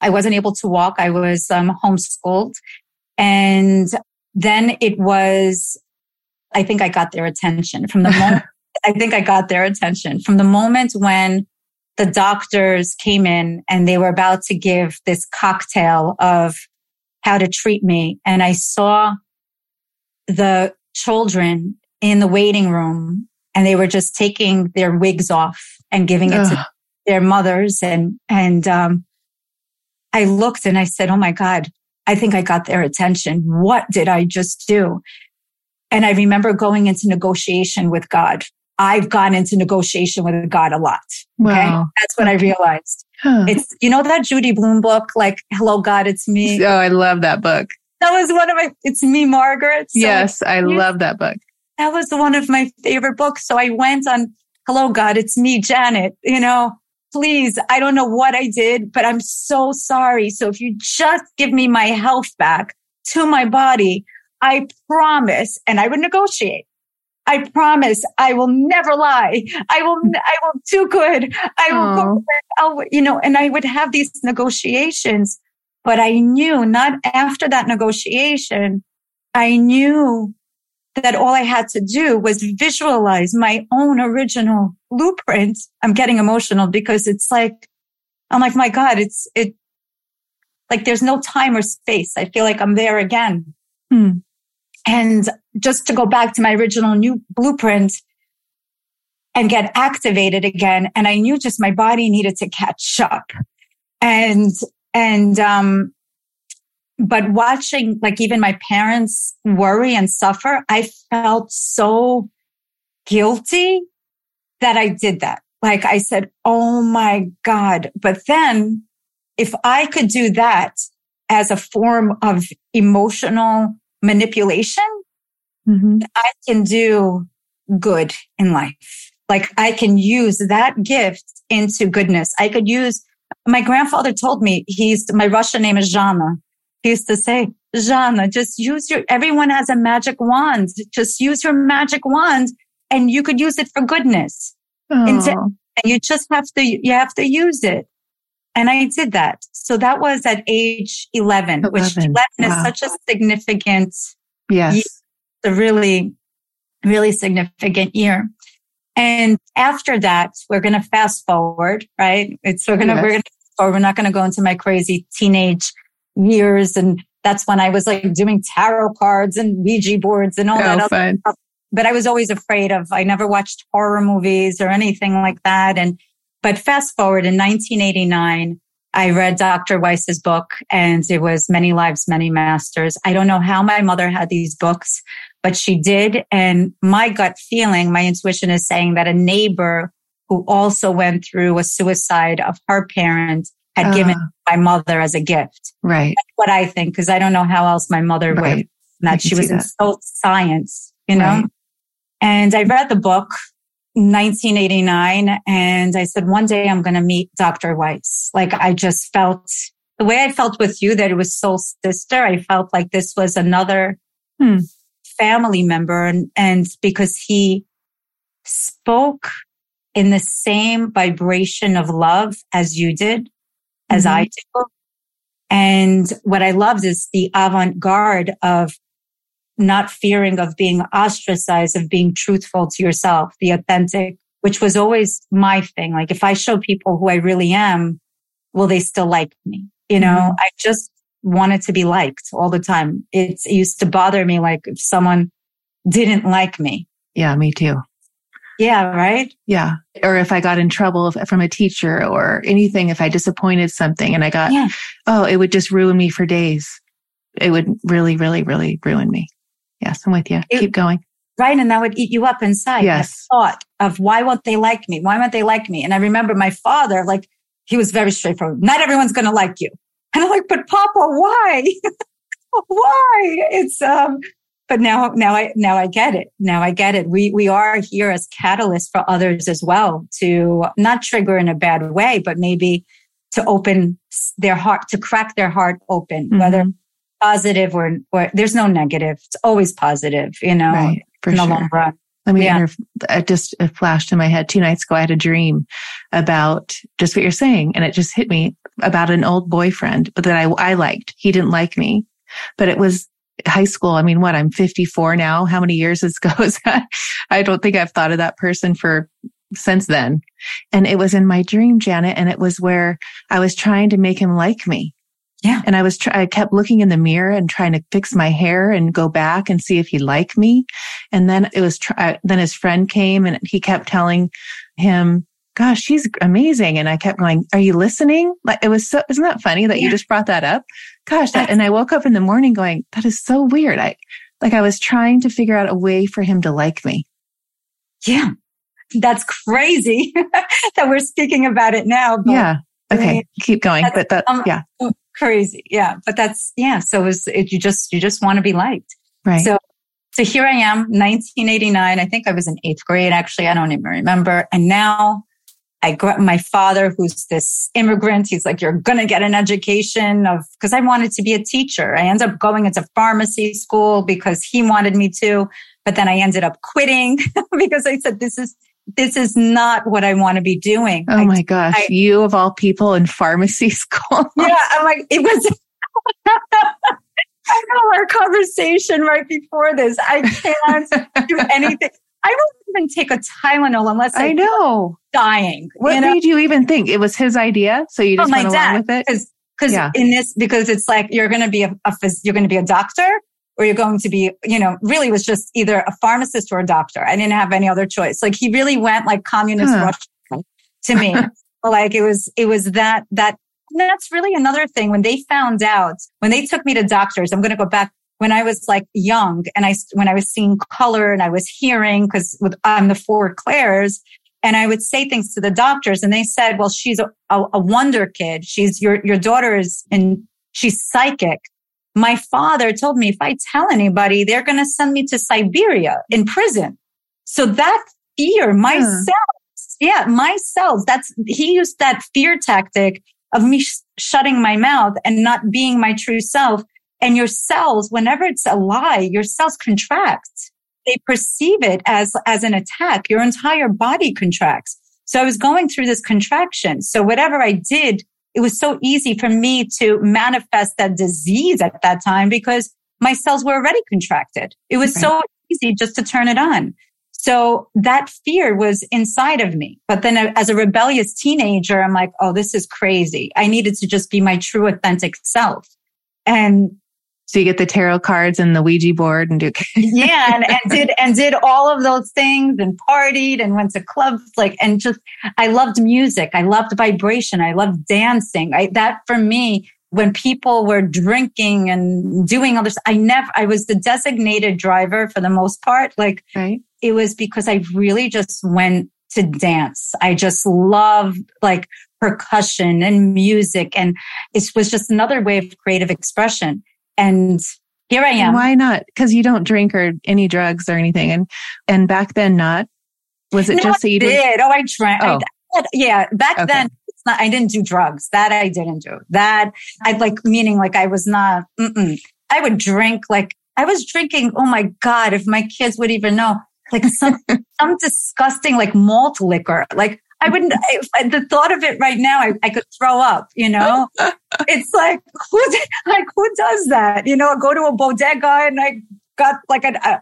I wasn't able to walk. I was um, homeschooled. And then it was, I think I got their attention from the [laughs] moment, I think I got their attention from the moment when the doctors came in and they were about to give this cocktail of how to treat me. And I saw the children in the waiting room and they were just taking their wigs off and giving it Ugh. to their mothers and and um, I looked and I said, "Oh my God, I think I got their attention. What did I just do?" And I remember going into negotiation with God. I've gone into negotiation with God a lot. Okay. Wow. That's what I realized. Huh. It's, you know, that Judy Blume book, like, Hello, God, it's me. [laughs] Oh, I love that book. That was one of my, it's me, Margaret. So yes, I love that book. That was one of my favorite books. So I went on, Hello, God, it's me, Janet, you know, please, I don't know what I did, but I'm so sorry. So if you just give me my health back to my body, I promise, and I would negotiate. I promise I will never lie. I will, I will do good. I will go, I'll, you know, and I would have these negotiations, but I knew not after that negotiation, I knew that all I had to do was visualize my own original blueprint. I'm getting emotional because it's like, I'm like, my God, it's, it, like there's no time or space. I feel like I'm there again. Hmm. And just to go back to my original new blueprint and get activated again. And I knew just my body needed to catch up. And, and, um, but watching like even my parents worry and suffer, I felt so guilty that I did that. Like I said, Oh my God. But then if I could do that as a form of emotional manipulation, mm-hmm. I can do good in life. like I can use that gift into goodness. I could use, my grandfather told me he's, my Russian name is Jana. He used to say, Jana, just use your, everyone has a magic wand. Just use your magic wand and you could use it for goodness. And oh. you just have to, you have to use it. And I did that. So that was at age 11, 11. which 11 wow. is such a significant, yes, year, a really, really significant year. And after that, we're going to fast forward, right? It's, we're going to, yes. we're going to, or we're not going to go into my crazy teenage years. And that's when I was like doing tarot cards and Ouija boards and all oh, that. Other stuff. But I was always afraid of, I never watched horror movies or anything like that. And, but fast forward in 1989, I read Dr. Weiss's book and it was Many Lives, Many Masters. I don't know how my mother had these books, but she did. And my gut feeling, my intuition is saying that a neighbor who also went through a suicide of her parent had uh, given my mother as a gift. Right. That's what I think, because I don't know how else my mother right. would. That she was that. in so science, you know? Right. And I read the book 1989 and I said, one day I'm going to meet Dr. Weiss. Like I just felt the way I felt with you that it was soul sister. I felt like this was another hmm family member and, and because he spoke in the same vibration of love as you did, as mm-hmm. I do. And what I loved is the avant garde of not fearing of being ostracized, of being truthful to yourself, the authentic, which was always my thing. Like if I show people who I really am, will they still like me? You know, mm-hmm. I just wanted to be liked all the time. It's, it used to bother me like if someone didn't like me. Yeah, me too. Yeah, right? Yeah. Or if I got in trouble from a teacher or anything, if I disappointed something and I got, yeah. oh, it would just ruin me for days. It would really, really, really ruin me. Yes, I'm with you. It, Keep going. Right. And that would eat you up inside. Yes. thought of why won't they like me? Why won't they like me? And I remember my father, like, he was very straightforward. Not everyone's going to like you. And I'm like, but Papa, why? [laughs] why? It's, um, but now, now I, now I get it. Now I get it. We, we are here as catalysts for others as well to not trigger in a bad way, but maybe to open their heart, to crack their heart open, mm-hmm. whether positive or, or there's no negative. It's always positive, you know, right, for in the long run. Let me yeah. it just it flashed in my head two nights ago. I had a dream about just what you're saying. And it just hit me about an old boyfriend that I, I liked. He didn't like me, but it was high school. I mean, what? I'm 54 now. How many years this [laughs] goes? I don't think I've thought of that person for since then. And it was in my dream, Janet. And it was where I was trying to make him like me. Yeah. And I was, try- I kept looking in the mirror and trying to fix my hair and go back and see if he liked me. And then it was, try- then his friend came and he kept telling him, gosh, she's amazing. And I kept going, are you listening? Like it was so, isn't that funny that yeah. you just brought that up? Gosh, that, and I woke up in the morning going, that is so weird. I, like I was trying to figure out a way for him to like me. Yeah. That's crazy [laughs] that we're speaking about it now. yeah. Okay. Keep going. But that, um, yeah. Crazy. Yeah. But that's, yeah. So it's, it, you just, you just want to be liked. Right. So so here I am, 1989. I think I was in eighth grade. Actually, I don't even remember. And now I grew up, my father, who's this immigrant, he's like, you're going to get an education of, cause I wanted to be a teacher. I ended up going into pharmacy school because he wanted me to, but then I ended up quitting [laughs] because I said, this is, this is not what I want to be doing. Oh I, my gosh. I, you of all people in pharmacy [laughs] school. yeah. I'm like, it was, [laughs] I know our conversation right before this. I can't do anything. I won't even take a Tylenol unless I, I know dying. What you know? made you even think it was his idea? So you just oh, went along with it? Because because yeah. in this because it's like you're going to be a, a you're going to be a doctor or you're going to be you know really was just either a pharmacist or a doctor. I didn't have any other choice. Like he really went like communist huh. To me. [laughs] like it was it was that that that's really another thing when they found out when they took me to doctors. I'm going to go back when I was like young and I, when I was seeing color and I was hearing, cause with, I'm the four clairs and I would say things to the doctors and they said, well, she's a, a, a wonder kid. She's your, your daughter is and she's psychic. My father told me if I tell anybody, they're going to send me to Siberia in prison. So that fear, my huh. cells. Yeah, my cells. That's, he used that fear tactic of me sh- shutting my mouth and not being my true self. And your cells, whenever it's a lie, your cells contract. They perceive it as, as an attack. Your entire body contracts. So I was going through this contraction. So whatever I did, it was so easy for me to manifest that disease at that time because my cells were already contracted. It was right. so easy just to turn it on. So that fear was inside of me. But then uh, as a rebellious teenager, I'm like, oh, this is crazy. I needed to just be my true authentic self. And so you get the tarot cards and the Ouija board and do. [laughs] yeah. And, and did, and did all of those things and partied and went to clubs. Like, and just, I loved music. I loved vibration. I loved dancing. I, that for me, when people were drinking and doing all this, I never, I was the designated driver for the most part. Like, right. it was because I really just went to dance. I just loved like percussion and music. And it was just another way of creative expression. And here I am. Why not? Because you don't drink or any drugs or anything. And and back then, not was it no, just I you didn't? Oh, I drank. Oh. I, yeah, back okay. then. Not, I didn't do drugs. That I didn't do. That I like meaning like I was not. Mm-mm. I would drink like I was drinking. Oh my god! If my kids would even know, like some [laughs] some disgusting like malt liquor. Like I wouldn't, I, the thought of it right now, I, I could throw up, you know? [laughs] it's like, who, like, who does that? You know, go to a bodega and I got like a, a uh,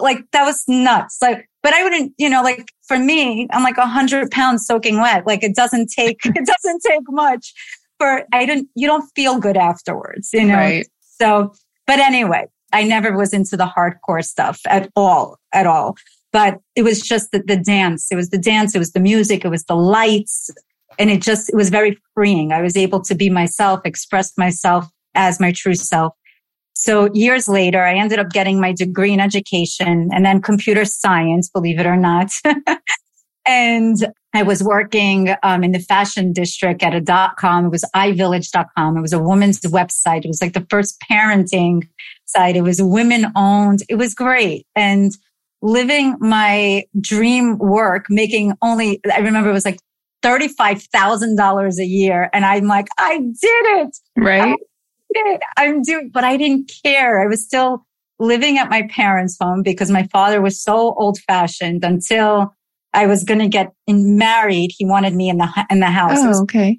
like that was nuts. Like, but I wouldn't, you know, like for me, I'm like a hundred pounds soaking wet. Like it doesn't take, [laughs] it doesn't take much for, I didn't, you don't feel good afterwards, you know? Right. So, but anyway, I never was into the hardcore stuff at all, at all but it was just the, the dance. It was the dance. It was the music. It was the lights. And it just, it was very freeing. I was able to be myself, express myself as my true self. So years later, I ended up getting my degree in education and then computer science, believe it or not. [laughs] and I was working um, in the fashion district at a dot com. It was ivillage.com. It was a woman's website. It was like the first parenting site. It was women owned. It was great. And living my dream work, making only, I remember it was like $35,000 a year. And I'm like, I did it. Right. Did it. I'm doing, but I didn't care. I was still living at my parents' home because my father was so old fashioned until I was going to get married. He wanted me in the, in the house. Oh, okay.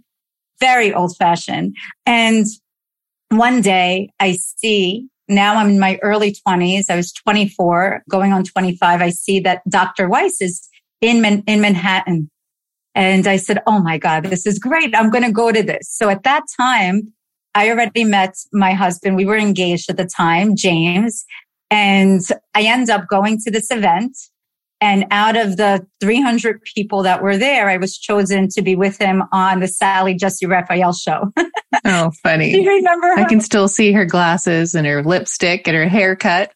Very old fashioned. And one day I see now I'm in my early 20s. I was 24, going on 25. I see that Dr. Weiss is in, Man- in Manhattan. And I said, Oh my God, this is great. I'm going to go to this. So at that time, I already met my husband. We were engaged at the time, James. And I end up going to this event. And out of the 300 people that were there, I was chosen to be with him on the Sally Jessy Raphael show. [laughs] oh, funny. Do you remember? Her? I can still see her glasses and her lipstick and her haircut.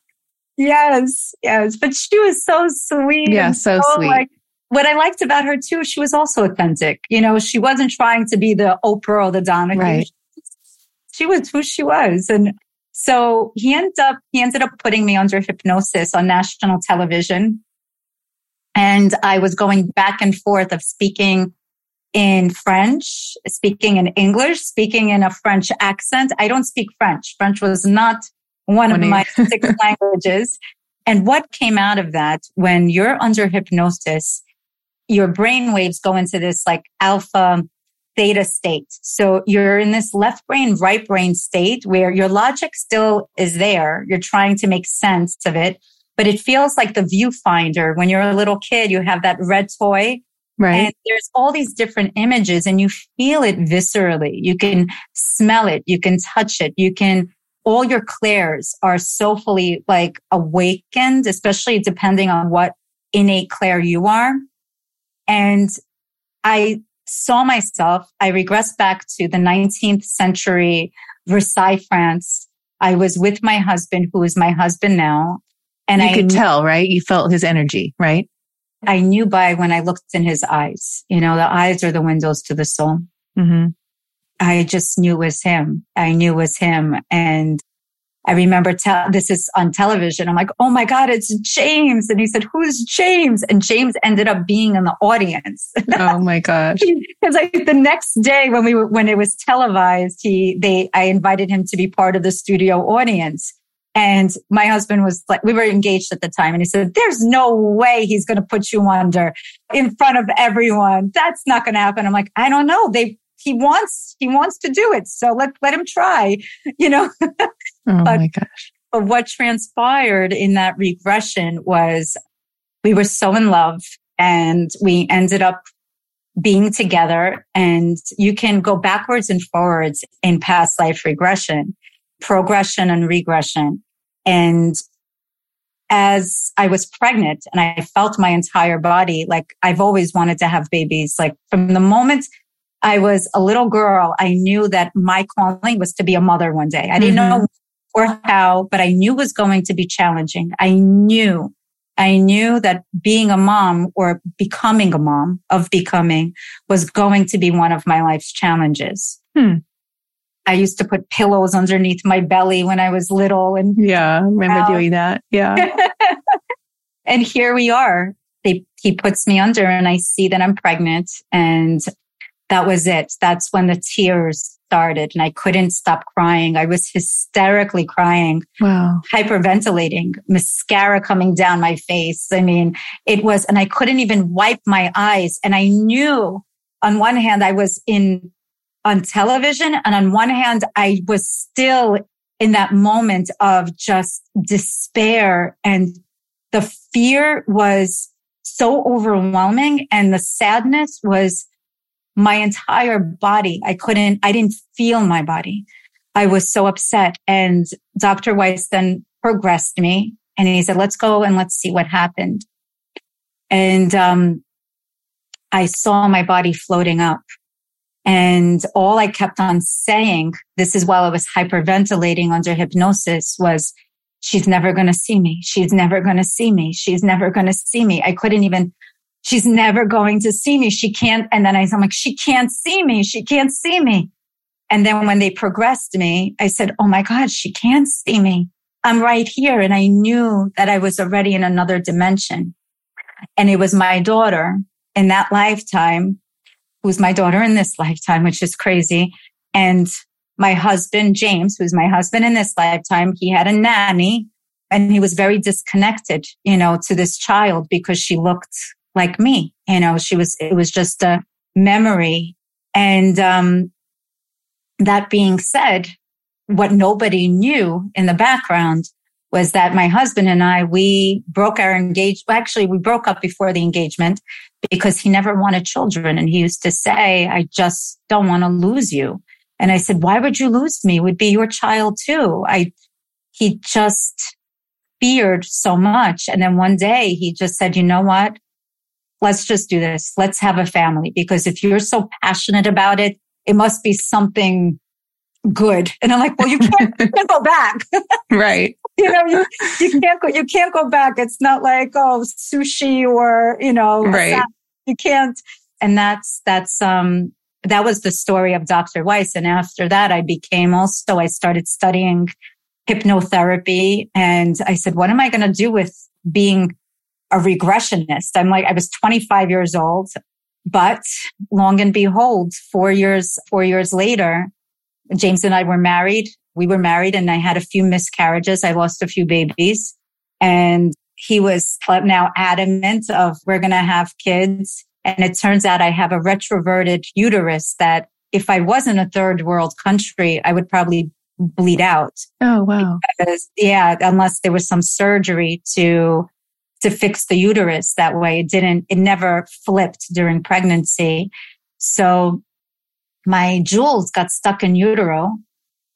Yes, yes. But she was so sweet. Yeah, so, so, sweet. Like, what I liked about her too, she was also authentic. You know, she wasn't trying to be the Oprah or the Donna. Right. She was who she was. And so he ended up, he ended up putting me under hypnosis on national television and I was going back and forth of speaking in French, speaking in English, speaking in a French accent. I don't speak French. French was not one Funny. of my [laughs] six languages. And what came out of that when you're under hypnosis, your brain waves go into this like alpha theta state. So you're in this left brain, right brain state where your logic still is there. You're trying to make sense of it but it feels like the viewfinder. When you're a little kid, you have that red toy. Right. And there's all these different images and you feel it viscerally. You can smell it. You can touch it. You can, all your clairs are so fully like awakened, especially depending on what innate clair you are. And I saw myself, I regressed back to the 19th century Versailles, France. I was with my husband, who is my husband now. And you I could tell, right? You felt his energy, right? I knew by when I looked in his eyes, you know, the eyes are the windows to the soul. Mm-hmm. I just knew it was him. I knew it was him. And I remember te- this is on television. I'm like, oh my God, it's James. And he said, who's James? And James ended up being in the audience. Oh my gosh. [laughs] Because like the next day when we were, when it was televised, he, they, I invited him to be part of the studio audience. And my husband was like, we were engaged at the time. And he said, there's no way he's going to put you under in front of everyone. That's not going to happen. I'm like, I don't know. They, he wants, he wants to do it. So let, let him try, [laughs] you know? oh but, my gosh. But what transpired in that regression was we were so in love and we ended up being together and you can go backwards and forwards in past life regression, progression and regression. And as I was pregnant and I felt my entire body, like I've always wanted to have babies. Like from the moment I was a little girl, I knew that my calling was to be a mother one day. I didn't mm-hmm. know or how, but I knew it was going to be challenging. I knew, I knew that being a mom or becoming a mom of becoming was going to be one of my life's challenges. Hmm. I used to put pillows underneath my belly when I was little and yeah, I remember doing that. Yeah. [laughs] and here we are. They, he puts me under and I see that I'm pregnant and that was it. That's when the tears started and I couldn't stop crying. I was hysterically crying. Wow. Hyperventilating, mascara coming down my face. I mean, it was, and I couldn't even wipe my eyes. And I knew on one hand, I was in on television. And on one hand, I was still in that moment of just despair and the fear was so overwhelming and the sadness was my entire body. I couldn't, I didn't feel my body. I was so upset. And Dr. Weiss then progressed me and he said, let's go and let's see what happened. And, um, I saw my body floating up and all I kept on saying, this is while I was hyperventilating under hypnosis was, she's never going to see me. She's never going to see me. She's never going to see me. I couldn't even, she's never going to see me. She can't. And then I'm like, she can't see me. She can't see me. And then when they progressed me, I said, Oh my God, she can't see me. I'm right here. And I knew that I was already in another dimension. And it was my daughter in that lifetime who's my daughter in this lifetime, which is crazy. And my husband, James, who's my husband in this lifetime, he had a nanny and he was very disconnected, you know, to this child because she looked like me. You know, she was, it was just a memory. And, um, that being said, what nobody knew in the background was that my husband and I, we broke our engagement. Actually, we broke up before the engagement because he never wanted children. And he used to say, I just don't want to lose you. And I said, why would you lose me? Would be your child too. I, he just feared so much. And then one day he just said, you know what? Let's just do this. Let's have a family because if you're so passionate about it, it must be something good. And I'm like, well, you can't, you can't go back. [laughs] right. [laughs] you know, you, you can't go, you can't go back. It's not like, oh, sushi or, you know, right. you can't. And that's, that's, um, that was the story of Dr. Weiss. And after that, I became also, I started studying hypnotherapy and I said, what am I going to do with being a regressionist? I'm like, I was 25 years old, but long and behold, four years, four years later, James and I were married. We were married and I had a few miscarriages. I lost a few babies and he was uh, now adamant of we're going to have kids. And it turns out I have a retroverted uterus that if I wasn't a third world country, I would probably bleed out. Oh, wow. Because, yeah, unless there was some surgery to, to fix the uterus that way. It didn't, it never flipped during pregnancy. So my jewels got stuck in utero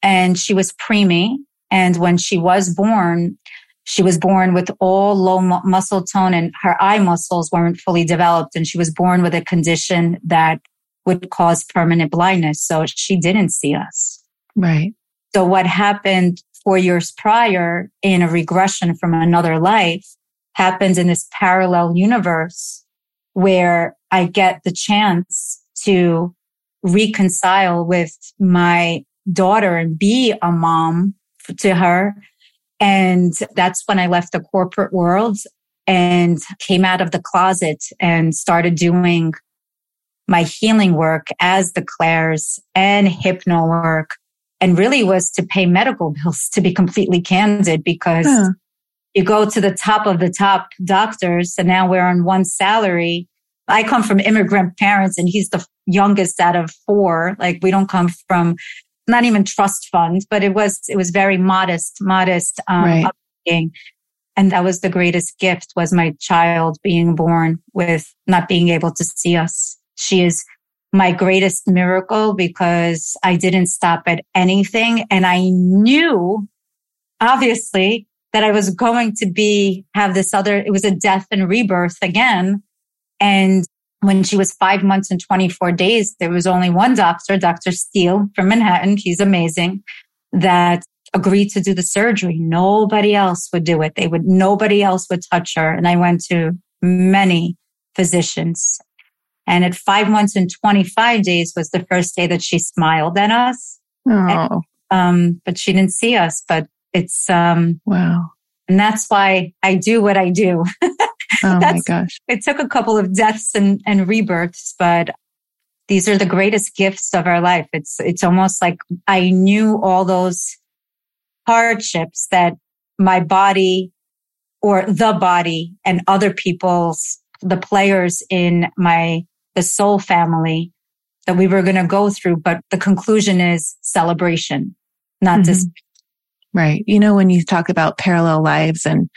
and she was preemie. And when she was born, she was born with all low mu- muscle tone and her eye muscles weren't fully developed. And she was born with a condition that would cause permanent blindness. So she didn't see us. Right. So what happened four years prior in a regression from another life happens in this parallel universe where I get the chance to reconcile with my daughter and be a mom to her. And that's when I left the corporate world and came out of the closet and started doing my healing work as the clairs and hypno work and really was to pay medical [laughs] bills to be completely candid because huh. you go to the top of the top doctors and now we're on one salary. I come from immigrant parents and he's the youngest out of four. Like we don't come from not even trust funds, but it was, it was very modest, modest, um, right. upbringing. And that was the greatest gift was my child being born with not being able to see us. She is my greatest miracle because I didn't stop at anything. And I knew obviously that I was going to be, have this other, it was a death and rebirth again. And when she was five months and 24 days, there was only one doctor, Dr. Steele from Manhattan. He's amazing that agreed to do the surgery. Nobody else would do it. They would, nobody else would touch her. And I went to many physicians. And at five months and 25 days was the first day that she smiled at us. Oh. um, but she didn't see us, but it's, um, wow. And that's why I do what I do. [laughs] oh my gosh. It took a couple of deaths and, and rebirths, but these are the greatest gifts of our life. It's, it's almost like I knew all those hardships that my body or the body and other people's, the players in my, the soul family that we were going to go through. But the conclusion is celebration, not mm-hmm. just. Right. You know, when you talk about parallel lives and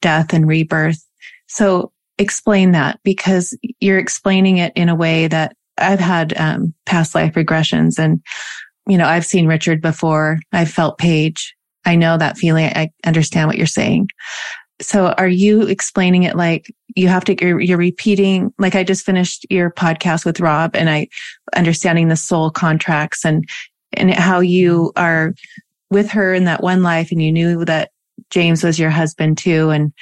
death and rebirth. So explain that because you're explaining it in a way that I've had um, past life regressions and, you know, I've seen Richard before. I've felt Paige. I know that feeling. I understand what you're saying. So are you explaining it like you have to, you're, you're, repeating, like I just finished your podcast with Rob and I understanding the soul contracts and, and how you are with her in that one life and you knew that James was your husband too. And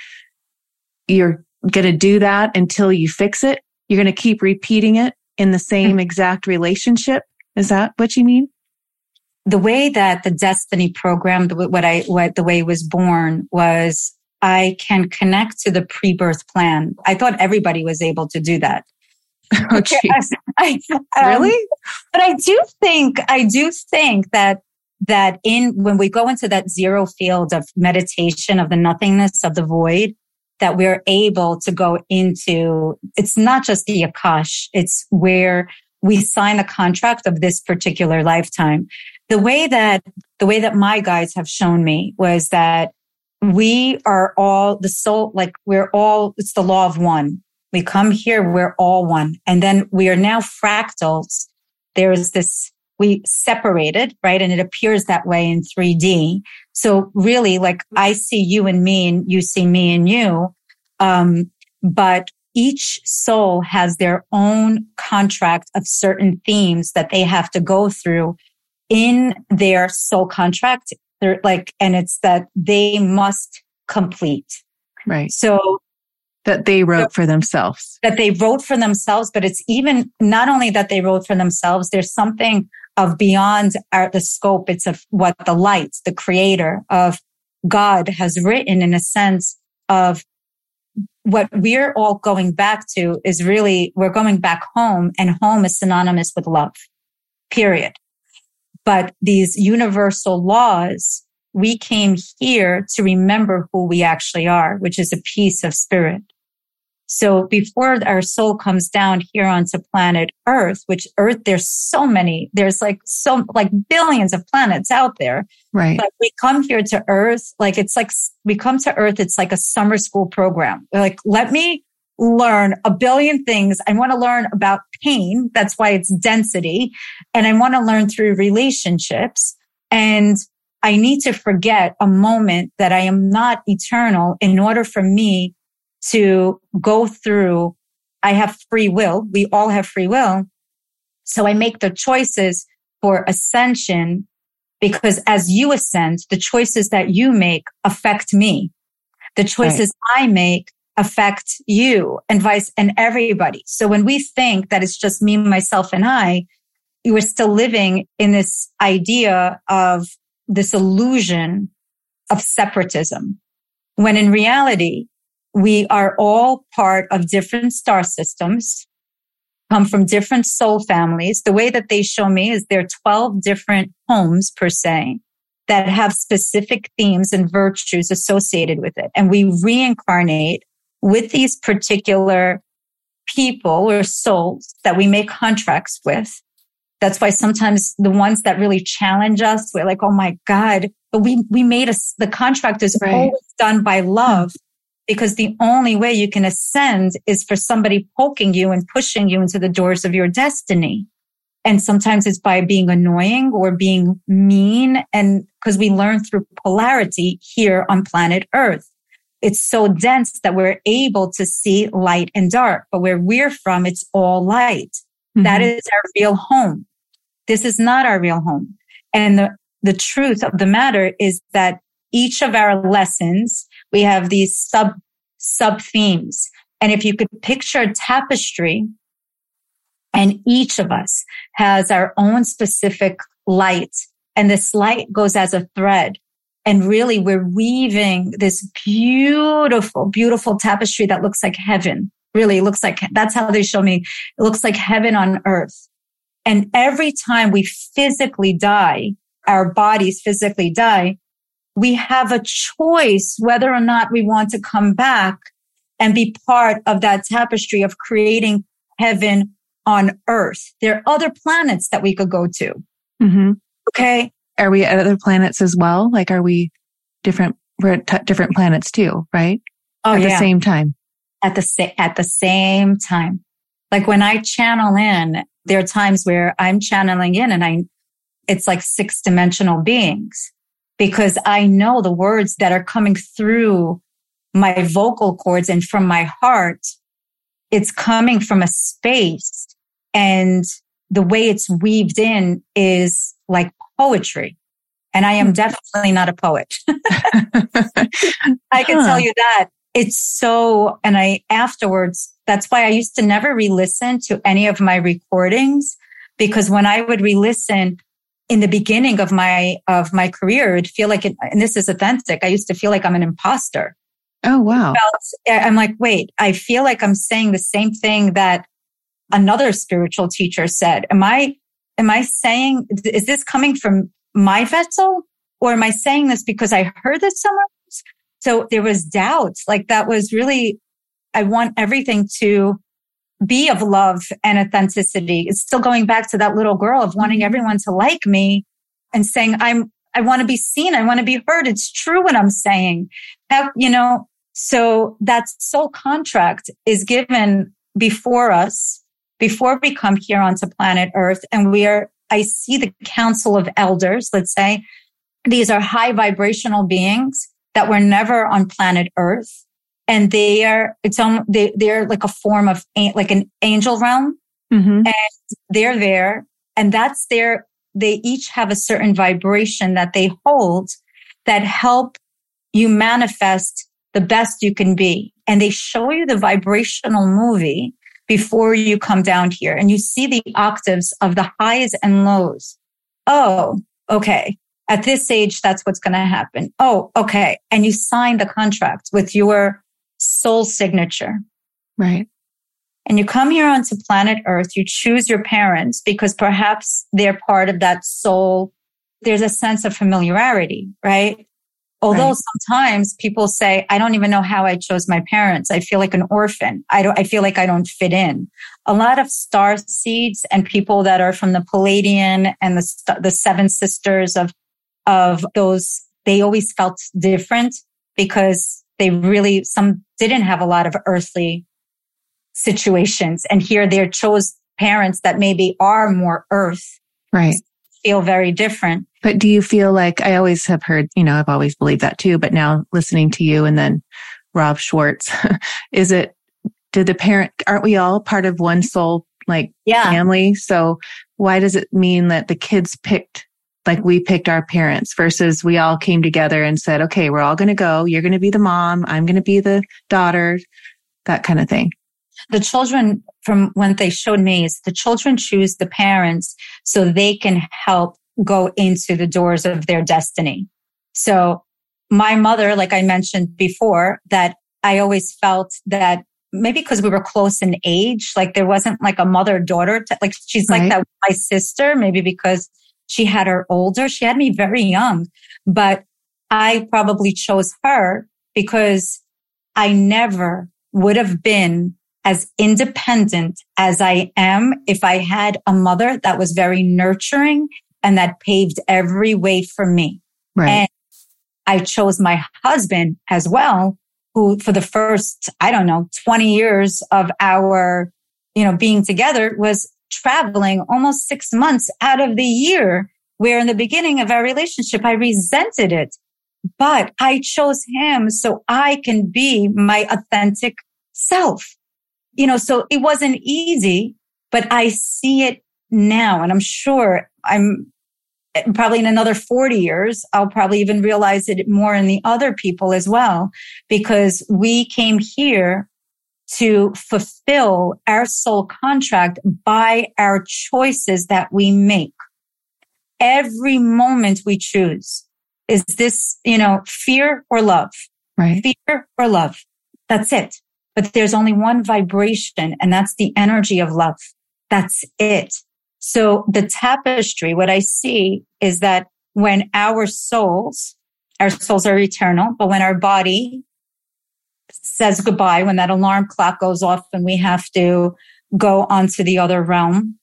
you're going to do that until you fix it. You're going to keep repeating it in the same mm-hmm. exact relationship. Is that what you mean? the way that the destiny program, what I, what the way was born was I can connect to the pre-birth plan. I thought everybody was able to do that. [laughs] Oh, I, um, really? But I do think, I do think that, that in, when we go into that zero field of meditation of the nothingness of the void, that we're able to go into, it's not just the Akash. It's where we sign a contract of this particular lifetime the way that the way that my guides have shown me was that we are all the soul, like we're all, it's the law of one. We come here, we're all one. And then we are now fractals. There is this, we separated, right? And it appears that way in 3D. So really, like I see you and me and you see me and you. Um, but each soul has their own contract of certain themes that they have to go through in their soul contract. They're like, and it's that they must complete. Right. So that they wrote for themselves. That they wrote for themselves, but it's even not only that they wrote for themselves, there's something of beyond our, the scope. It's of what the light, the creator of God has written in a sense of what we're all going back to is really, we're going back home and home is synonymous with love, period. But these universal laws, we came here to remember who we actually are, which is a piece of spirit. So before our soul comes down here onto planet Earth, which Earth, there's so many, there's like so, like billions of planets out there. Right. But we come here to Earth, like it's like, we come to Earth, it's like a summer school program. like, let me learn a billion things. I want to learn about pain. That's why it's density. And I want to learn through relationships. And I need to forget a moment that I am not eternal in order for me to go through. I have free will. We all have free will. So I make the choices for ascension because as you ascend, the choices that you make affect me. The choices right. I make affect you and vice and everybody. So when we think that it's just me, myself and I, you are still living in this idea of this illusion of separatism when in reality, we are all part of different star systems, come from different soul families. The way that they show me is there are 12 different homes per se that have specific themes and virtues associated with it. And we reincarnate with these particular people or souls that we make contracts with. That's why sometimes the ones that really challenge us, we're like, Oh my God, but we, we made us, the contract is right. always done by love because the only way you can ascend is for somebody poking you and pushing you into the doors of your destiny. And sometimes it's by being annoying or being mean. And because we learn through polarity here on planet earth. It's so dense that we're able to see light and dark, but where we're from, it's all light. Mm-hmm. That is our real home. This is not our real home. And the, the truth of the matter is that each of our lessons, we have these sub, sub themes. And if you could picture a tapestry and each of us has our own specific light and this light goes as a thread. And really we're weaving this beautiful, beautiful tapestry that looks like heaven. Really looks like that's how they show me. It looks like heaven on earth. And every time we physically die, our bodies physically die, we have a choice whether or not we want to come back and be part of that tapestry of creating heaven on earth. There are other planets that we could go to. Mm-hmm. Okay. Are we at other planets as well? Like, are we different? We're at t- different planets too, right? Oh, at yeah. the same time. At the same, at the same time. Like when I channel in, there are times where I'm channeling in and I, it's like six dimensional beings because I know the words that are coming through my vocal cords and from my heart. It's coming from a space and the way it's weaved in is like poetry. And I am hmm. definitely not a poet. [laughs] I can tell you that it's so, and I afterwards, that's why I used to never re-listen to any of my recordings because when I would re-listen in the beginning of my, of my career, it'd feel like it, and this is authentic. I used to feel like I'm an imposter. Oh, wow. I'm like, wait, I feel like I'm saying the same thing that another spiritual teacher said. Am I, am I saying, is this coming from my vessel? Or am I saying this because I heard this somewhere else? So there was doubt. Like that was really, I want everything to be of love and authenticity. It's still going back to that little girl of wanting mm-hmm. everyone to like me and saying, I'm, I want to be seen. I want to be heard. It's true what I'm saying. You know, so that soul contract is given before us before we come here onto planet Earth. And we are, I see the council of elders, let's say. These are high vibrational beings that were never on planet Earth. And they are, it's on, they, they're like a form of, like an angel realm. Mm-hmm. And they're there. And that's their, they each have a certain vibration that they hold that help you manifest the best you can be. And they show you the vibrational movie before you come down here and you see the octaves of the highs and lows. Oh, okay. At this age, that's what's going to happen. Oh, okay. And you sign the contract with your soul signature. Right. And you come here onto planet Earth, you choose your parents because perhaps they're part of that soul. There's a sense of familiarity, right? Although right. sometimes people say, I don't even know how I chose my parents. I feel like an orphan. I don't, I feel like I don't fit in. A lot of star seeds and people that are from the Pleiadian and the, the seven sisters of, of those, they always felt different because they really, some didn't have a lot of earthly situations. And here they chose parents that maybe are more earth. Right. Feel very different. But do you feel like I always have heard, you know, I've always believed that too, but now listening to you and then Rob Schwartz, [laughs] is it, did the parent, aren't we all part of one soul, like yeah. family? So why does it mean that the kids picked, like we picked our parents versus we all came together and said, okay, we're all going to go. You're going to be the mom. I'm going to be the daughter, that kind of thing. The children from when they showed me is the children choose the parents so they can help go into the doors of their destiny. So my mother, like I mentioned before, that I always felt that maybe because we were close in age, like there wasn't like a mother daughter, like she's right. like that with my sister, maybe because she had her older. She had me very young, but I probably chose her because I never would have been as independent as I am if I had a mother that was very nurturing and that paved every way for me. Right. And I chose my husband as well, who for the first, I don't know, 20 years of our, you know, being together was traveling almost six months out of the year, where in the beginning of our relationship, I resented it. But I chose him so I can be my authentic self. You know, so it wasn't easy, but I see it now. And I'm sure I'm probably in another 40 years, I'll probably even realize it more in the other people as well, because we came here to fulfill our soul contract by our choices that we make. Every moment we choose. Is this, you know, fear or love? Right. Fear or love. That's it. But there's only one vibration and that's the energy of love. That's it. So the tapestry, what I see is that when our souls, our souls are eternal, but when our body says goodbye, when that alarm clock goes off and we have to go onto the other realm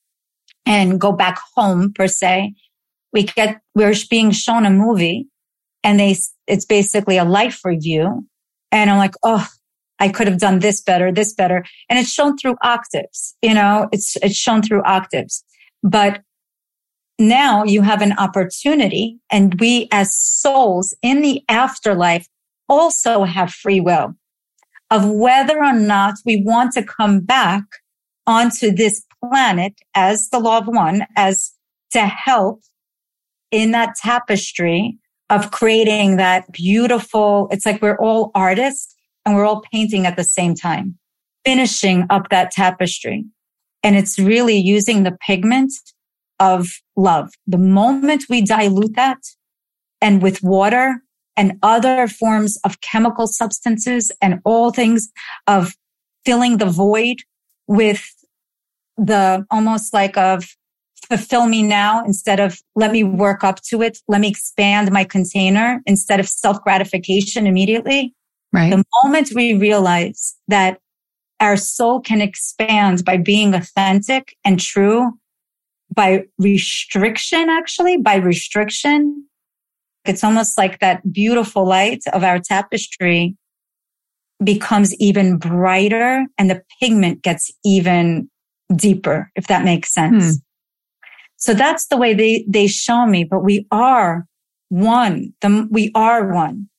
and go back home per se, we get, we're being shown a movie and they, it's basically a life review. And I'm like, oh, I could have done this better, this better. And it's shown through octaves, you know, it's, it's shown through octaves. But now you have an opportunity and we as souls in the afterlife also have free will of whether or not we want to come back onto this planet as the law of one, as to help in that tapestry of creating that beautiful, it's like we're all artists and we're all painting at the same time, finishing up that tapestry. And it's really using the pigment of love. The moment we dilute that and with water and other forms of chemical substances and all things of filling the void with the almost like of fulfill me now instead of let me work up to it. Let me expand my container instead of self gratification immediately. Right. The moment we realize that our soul can expand by being authentic and true by restriction, actually, by restriction. It's almost like that beautiful light of our tapestry becomes even brighter and the pigment gets even deeper, if that makes sense. Hmm. So that's the way they, they show me, but we are one. The, we are one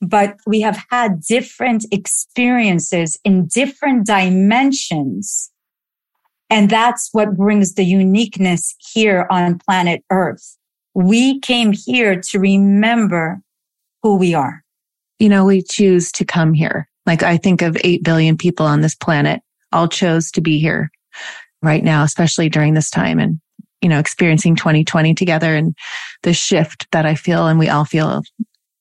but we have had different experiences in different dimensions. And that's what brings the uniqueness here on planet Earth. We came here to remember who we are. You know, we choose to come here. Like I think of 8 billion people on this planet all chose to be here right now, especially during this time and, you know, experiencing 2020 together and the shift that I feel and we all feel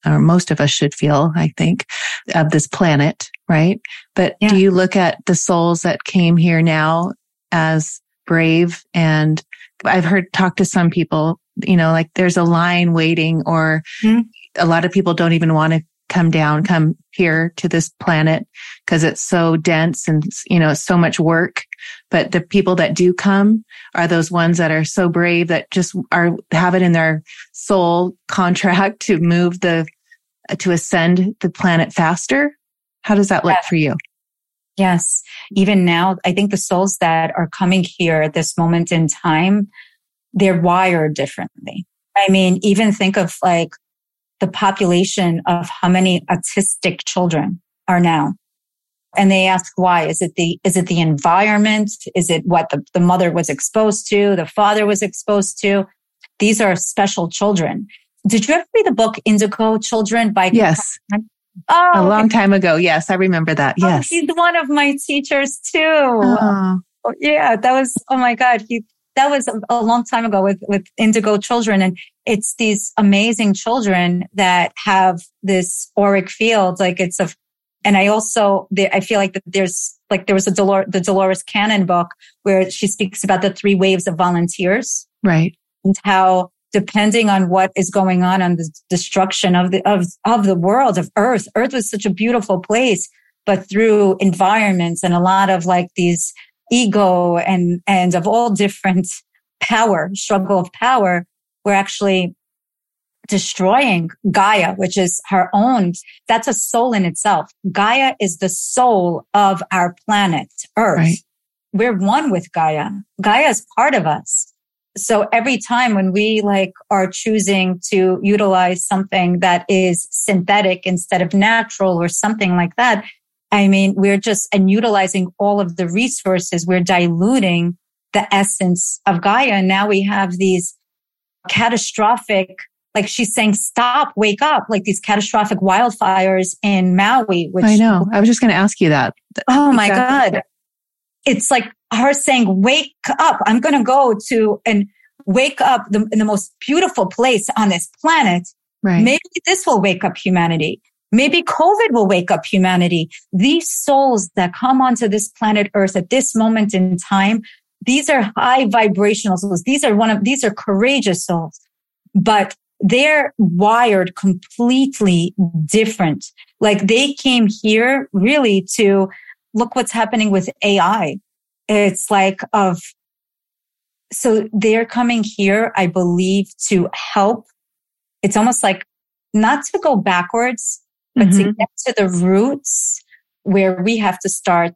or most of us should feel, I think, of this planet, right? But yeah. do you look at the souls that came here now as brave? And I've heard talk to some people, you know, like there's a line waiting or mm-hmm. a lot of people don't even want to come down, come here to this planet because it's so dense and, you know, so much work. But the people that do come are those ones that are so brave that just are, have it in their soul contract to move the to ascend the planet faster? How does that look yeah. for you? Yes. Even now, I think the souls that are coming here at this moment in time, they're wired differently. I mean, even think of like the population of how many autistic children are now. And they ask why. Is it the, is it the environment? Is it what the, the mother was exposed to? The father was exposed to? These are special children. Did you ever read the book Indigo Children by? Yes. Oh, a long time ago. Yes, I remember that. Oh, yes. Oh, he's one of my teachers too. Oh. oh. yeah, that was, oh my God. He, that was a long time ago with, with indigo children. And it's these amazing children that have this auric field. Like it's a, and I also, I feel like that there's like there was a Dolores, the Dolores Cannon book where she speaks about the three waves of volunteers. Right. And how depending on what is going on on the destruction of the, of, of the world, of earth, earth was such a beautiful place, but through environments and a lot of like these ego and, and of all different power, struggle of power, we're actually destroying Gaia, which is her own. That's a soul in itself. Gaia is the soul of our planet, Earth. Right. We're one with Gaia. Gaia is part of us. So every time when we like are choosing to utilize something that is synthetic instead of natural or something like that, I mean, we're just and utilizing all of the resources, we're diluting the essence of Gaia. And now we have these catastrophic, like she's saying, stop, wake up, like these catastrophic wildfires in Maui. Which I know. I was just going to ask you that. [laughs] Oh my God. It's like her saying, wake up. I'm going to go to and wake up the, in the most beautiful place on this planet. Right. Maybe this will wake up humanity. Maybe COVID will wake up humanity. These souls that come onto this planet Earth at this moment in time, these are high vibrational souls. These are one of, these are courageous souls, but they're wired completely different. Like they came here really to look what's happening with AI. It's like of, so they're coming here, I believe, to help. It's almost like not to go backwards, but mm-hmm. to get to the roots where we have to start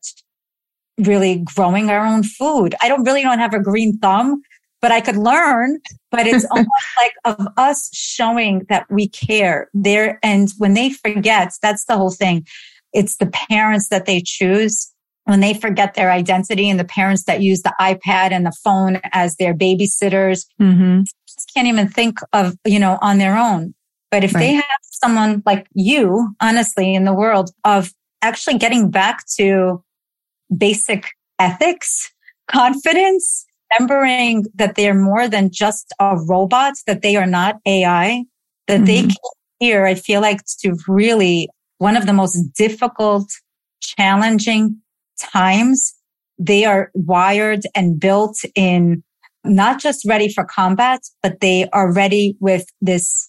really growing our own food. I don't really don't have a green thumb, but I could learn. But it's [laughs] almost like of us showing that we care there. And when they forget, that's the whole thing. It's the parents that they choose when they forget their identity and the parents that use the iPad and the phone as their babysitters mm-hmm. just can't even think of, you know, on their own. But if right. they have someone like you, honestly, in the world of actually getting back to basic ethics, confidence, remembering that they're more than just a robot, that they are not AI, that mm-hmm. they can here, I feel like to really one of the most difficult, challenging times. They are wired and built in not just ready for combat, but they are ready with this.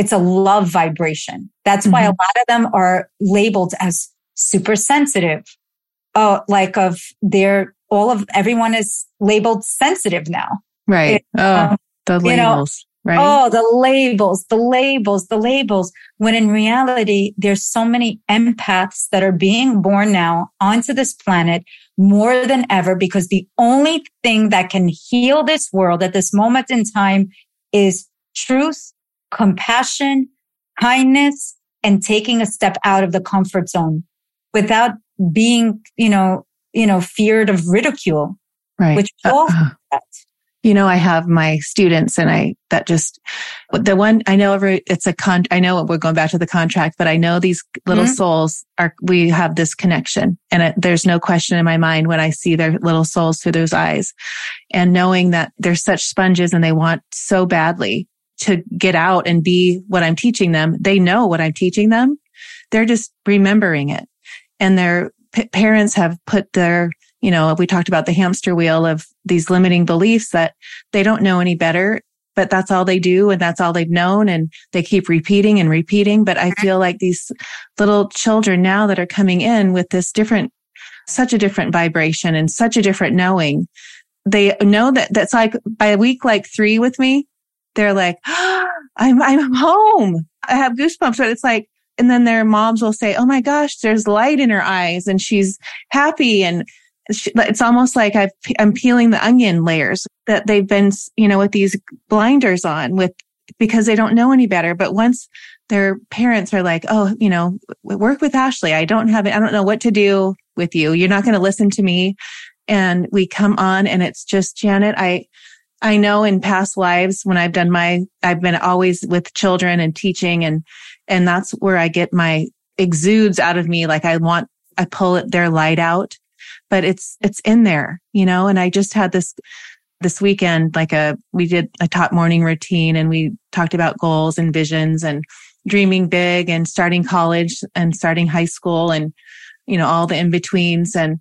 It's a love vibration. That's mm-hmm. why a mm-hmm. lot of them are labeled as super sensitive, uh, like of their, all of everyone is labeled sensitive now. Right. It, oh, um, the labels. You know, right. Oh, the labels, the labels, the labels. When in reality, there's so many empaths that are being born now onto this planet more than ever because the only thing that can heal this world at this moment in time is truth, compassion, kindness, and taking a step out of the comfort zone without being, you know, you know, feared of ridicule. Right. Which uh, uh, you know, I have my students and I, that just, the one I know every, it's a con, I know we're going back to the contract, but I know these little mm-hmm. souls are, we have this connection and it, there's no question in my mind when I see their little souls through those eyes and knowing that they're such sponges and they want so badly to get out and be what I'm teaching them. They know what I'm teaching them. They're just remembering it and their p- parents have put their, you know, we talked about the hamster wheel of these limiting beliefs that they don't know any better, but that's all they do and that's all they've known. And they keep repeating and repeating. But I feel like these little children now that are coming in with this different, such a different vibration and such a different knowing, they know that that's like by week like three with me, they're like, oh, [gasps] I'm, I'm home. I have goosebumps, but it's like, and then their moms will say, Oh my gosh, there's light in her eyes and she's happy. And she, it's almost like i am peeling the onion layers that they've been, you know, with these blinders on with, because they don't know any better. But once their parents are like, Oh, you know, work with Ashley. I don't have, I don't know what to do with you. You're not going to listen to me. And we come on and it's just Janet, I, I know in past lives when I've done my, I've been always with children and teaching and and that's where I get my exudes out of me. Like I want, I pull their light out, but it's, it's in there, you know, and I just had this this weekend, like a, we did a top morning routine and we talked about goals and visions and dreaming big and starting college and starting high school and, you know, all the in betweens. And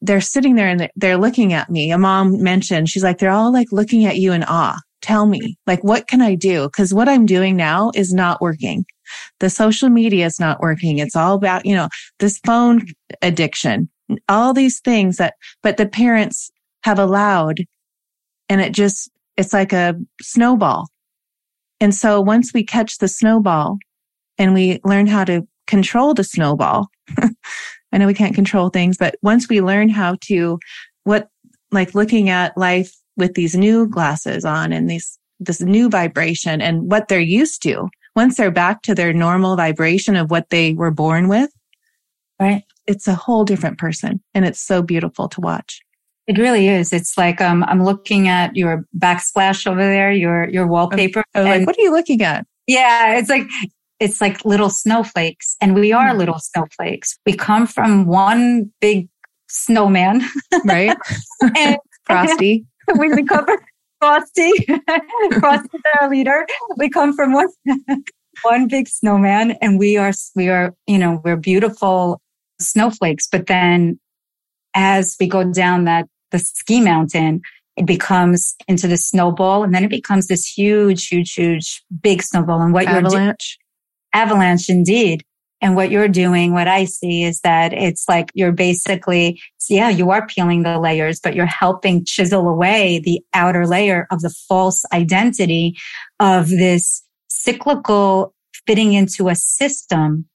they're sitting there and they're looking at me. A mom mentioned, she's like, they're all like looking at you in awe. Tell me, like, what can I do? Cause what I'm doing now is not working. The social media is not working. It's all about, you know, this phone addiction, all these things that, but the parents have allowed and it just, it's like a snowball. And so once we catch the snowball and we learn how to control the snowball, [laughs] I know we can't control things, but once we learn how to, what, like looking at life with these new glasses on and these, this new vibration and what they're used to, once they're back to their normal vibration of what they were born with, right? It's a whole different person. And it's so beautiful to watch. It really is. It's like um, I'm looking at your backsplash over there, your your wallpaper. Oh, like, what are you looking at? Yeah, it's like it's like little snowflakes, and we are mm. little snowflakes. We come from one big snowman, right? [laughs] and Frosty. [laughs] we become Frosty. [laughs] Frosty our leader. We come from one one big snowman, and we are we are you know we're beautiful snowflakes. But then as we go down that the ski mountain, it becomes into the snowball and then it becomes this huge, huge, huge, big snowball. And what avalanche. Avalanche indeed. And what you're doing, what I see is that it's like you're basically, yeah, you are peeling the layers, but you're helping chisel away the outer layer of the false identity of this cyclical fitting into a system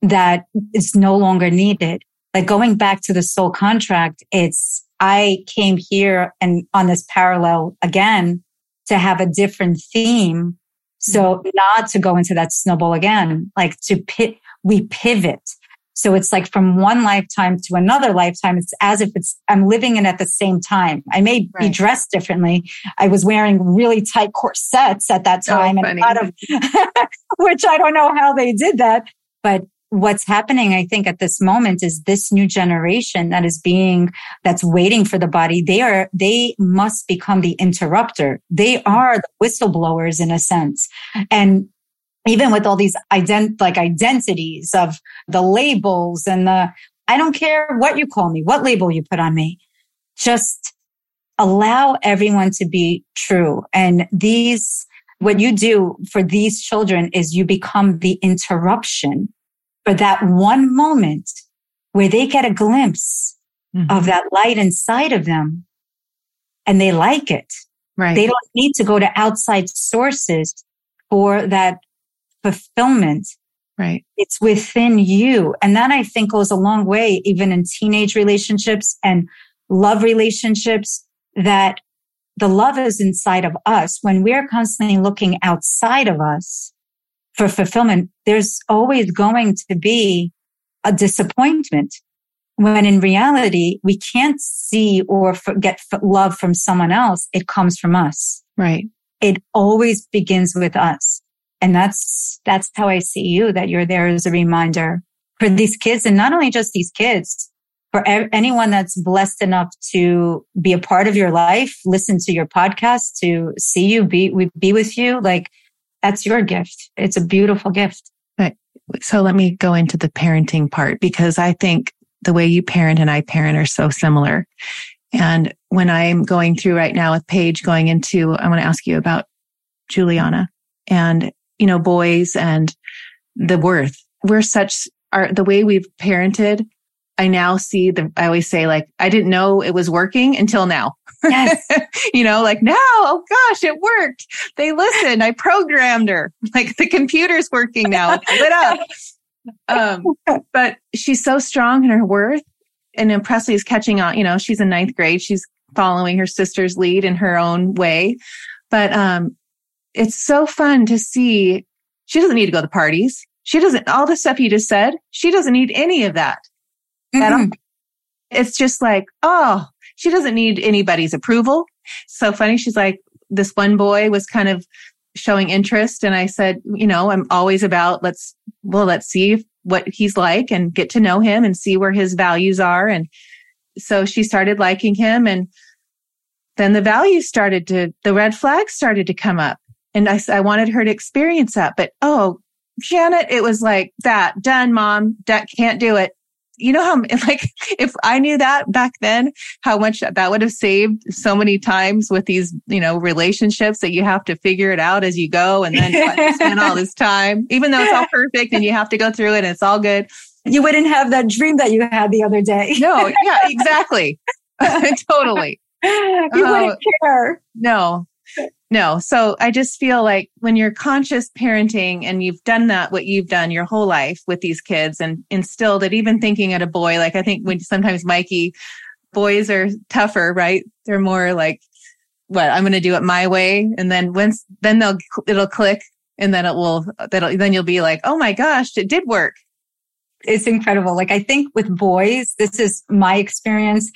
that is no longer needed. Like going back to the soul contract, it's I came here and on this parallel again to have a different theme. So mm-hmm. not to go into that snowball again, like to pit, we pivot. So it's like from one lifetime to another lifetime. It's as if it's, I'm living in at the same time. I may right. be dressed differently. I was wearing really tight corsets at that time oh, and a lot of, [laughs] which I don't know how they did that, but what's happening, I think, at this moment is this new generation that is being, that's waiting for the body. They are, they must become the interrupter. They are the whistleblowers in a sense. And even with all these ident, like identities of the labels and the, I don't care what you call me, what label you put on me. Just allow everyone to be true. And these, what you do for these children is you become the interruption for that one moment where they get a glimpse mm-hmm. of that light inside of them and they like it. Right. They don't need to go to outside sources for that fulfillment. Right. It's within you. And that I think goes a long way, even in teenage relationships and love relationships that the love is inside of us. When we're constantly looking outside of us, for fulfillment, there's always going to be a disappointment when in reality, we can't see or get love from someone else. It comes from us. Right. It always begins with us. And that's, that's how I see you, that you're there as a reminder for these kids and not only just these kids, for anyone that's blessed enough to be a part of your life, listen to your podcast, to see you, be, be with you. Like that's your gift. It's a beautiful gift. So let me go into the parenting part because I think the way you parent and I parent are so similar. And when I'm going through right now with Paige going into, I want to ask you about Juliana and, you know, boys and the worth. We're such, are the way we've parented I now see the, I always say like, I didn't know it was working until now. Yes. [laughs] you know, like now, oh gosh, it worked. They listened. I programmed her. [laughs] Like the computer's working now. It's lit up. [laughs] Um, but she's so strong in her worth. And Presley is catching on, you know, she's in ninth grade. She's following her sister's lead in her own way. But, um, it's so fun to see. She doesn't need to go to parties. She doesn't, all the stuff you just said, she doesn't need any of that. Mm-hmm. It's just like, oh, she doesn't need anybody's approval. So funny. She's like, this one boy was kind of showing interest. And I said, you know, I'm always about let's, well, let's see what he's like and get to know him and see where his values are. And so she started liking him and then the values started to, the red flags started to come up. And I, I wanted her to experience that. But oh, Janet, it was like that done, mom, that can't do it. You know how, [laughs] like, if I knew that back then, how much that would have saved so many times with these, you know, relationships that you have to figure it out as you go and then spend all this time, even though it's all perfect and you have to go through it and it's all good. You wouldn't have that dream that you had the other day. no, yeah, exactly. [laughs] [laughs] totally. You wouldn't uh, care. No, no. So I just feel like when you're conscious parenting and you've done that, what you've done your whole life with these kids and instilled it, even thinking at a boy, like I think when sometimes Mikey, boys are tougher, right? They're more like, what I'm going to do it my way. And then once, then they'll, it'll click and then it will, that'll, then you'll be like, oh my gosh, it did work. It's incredible. Like I think with boys, this is my experience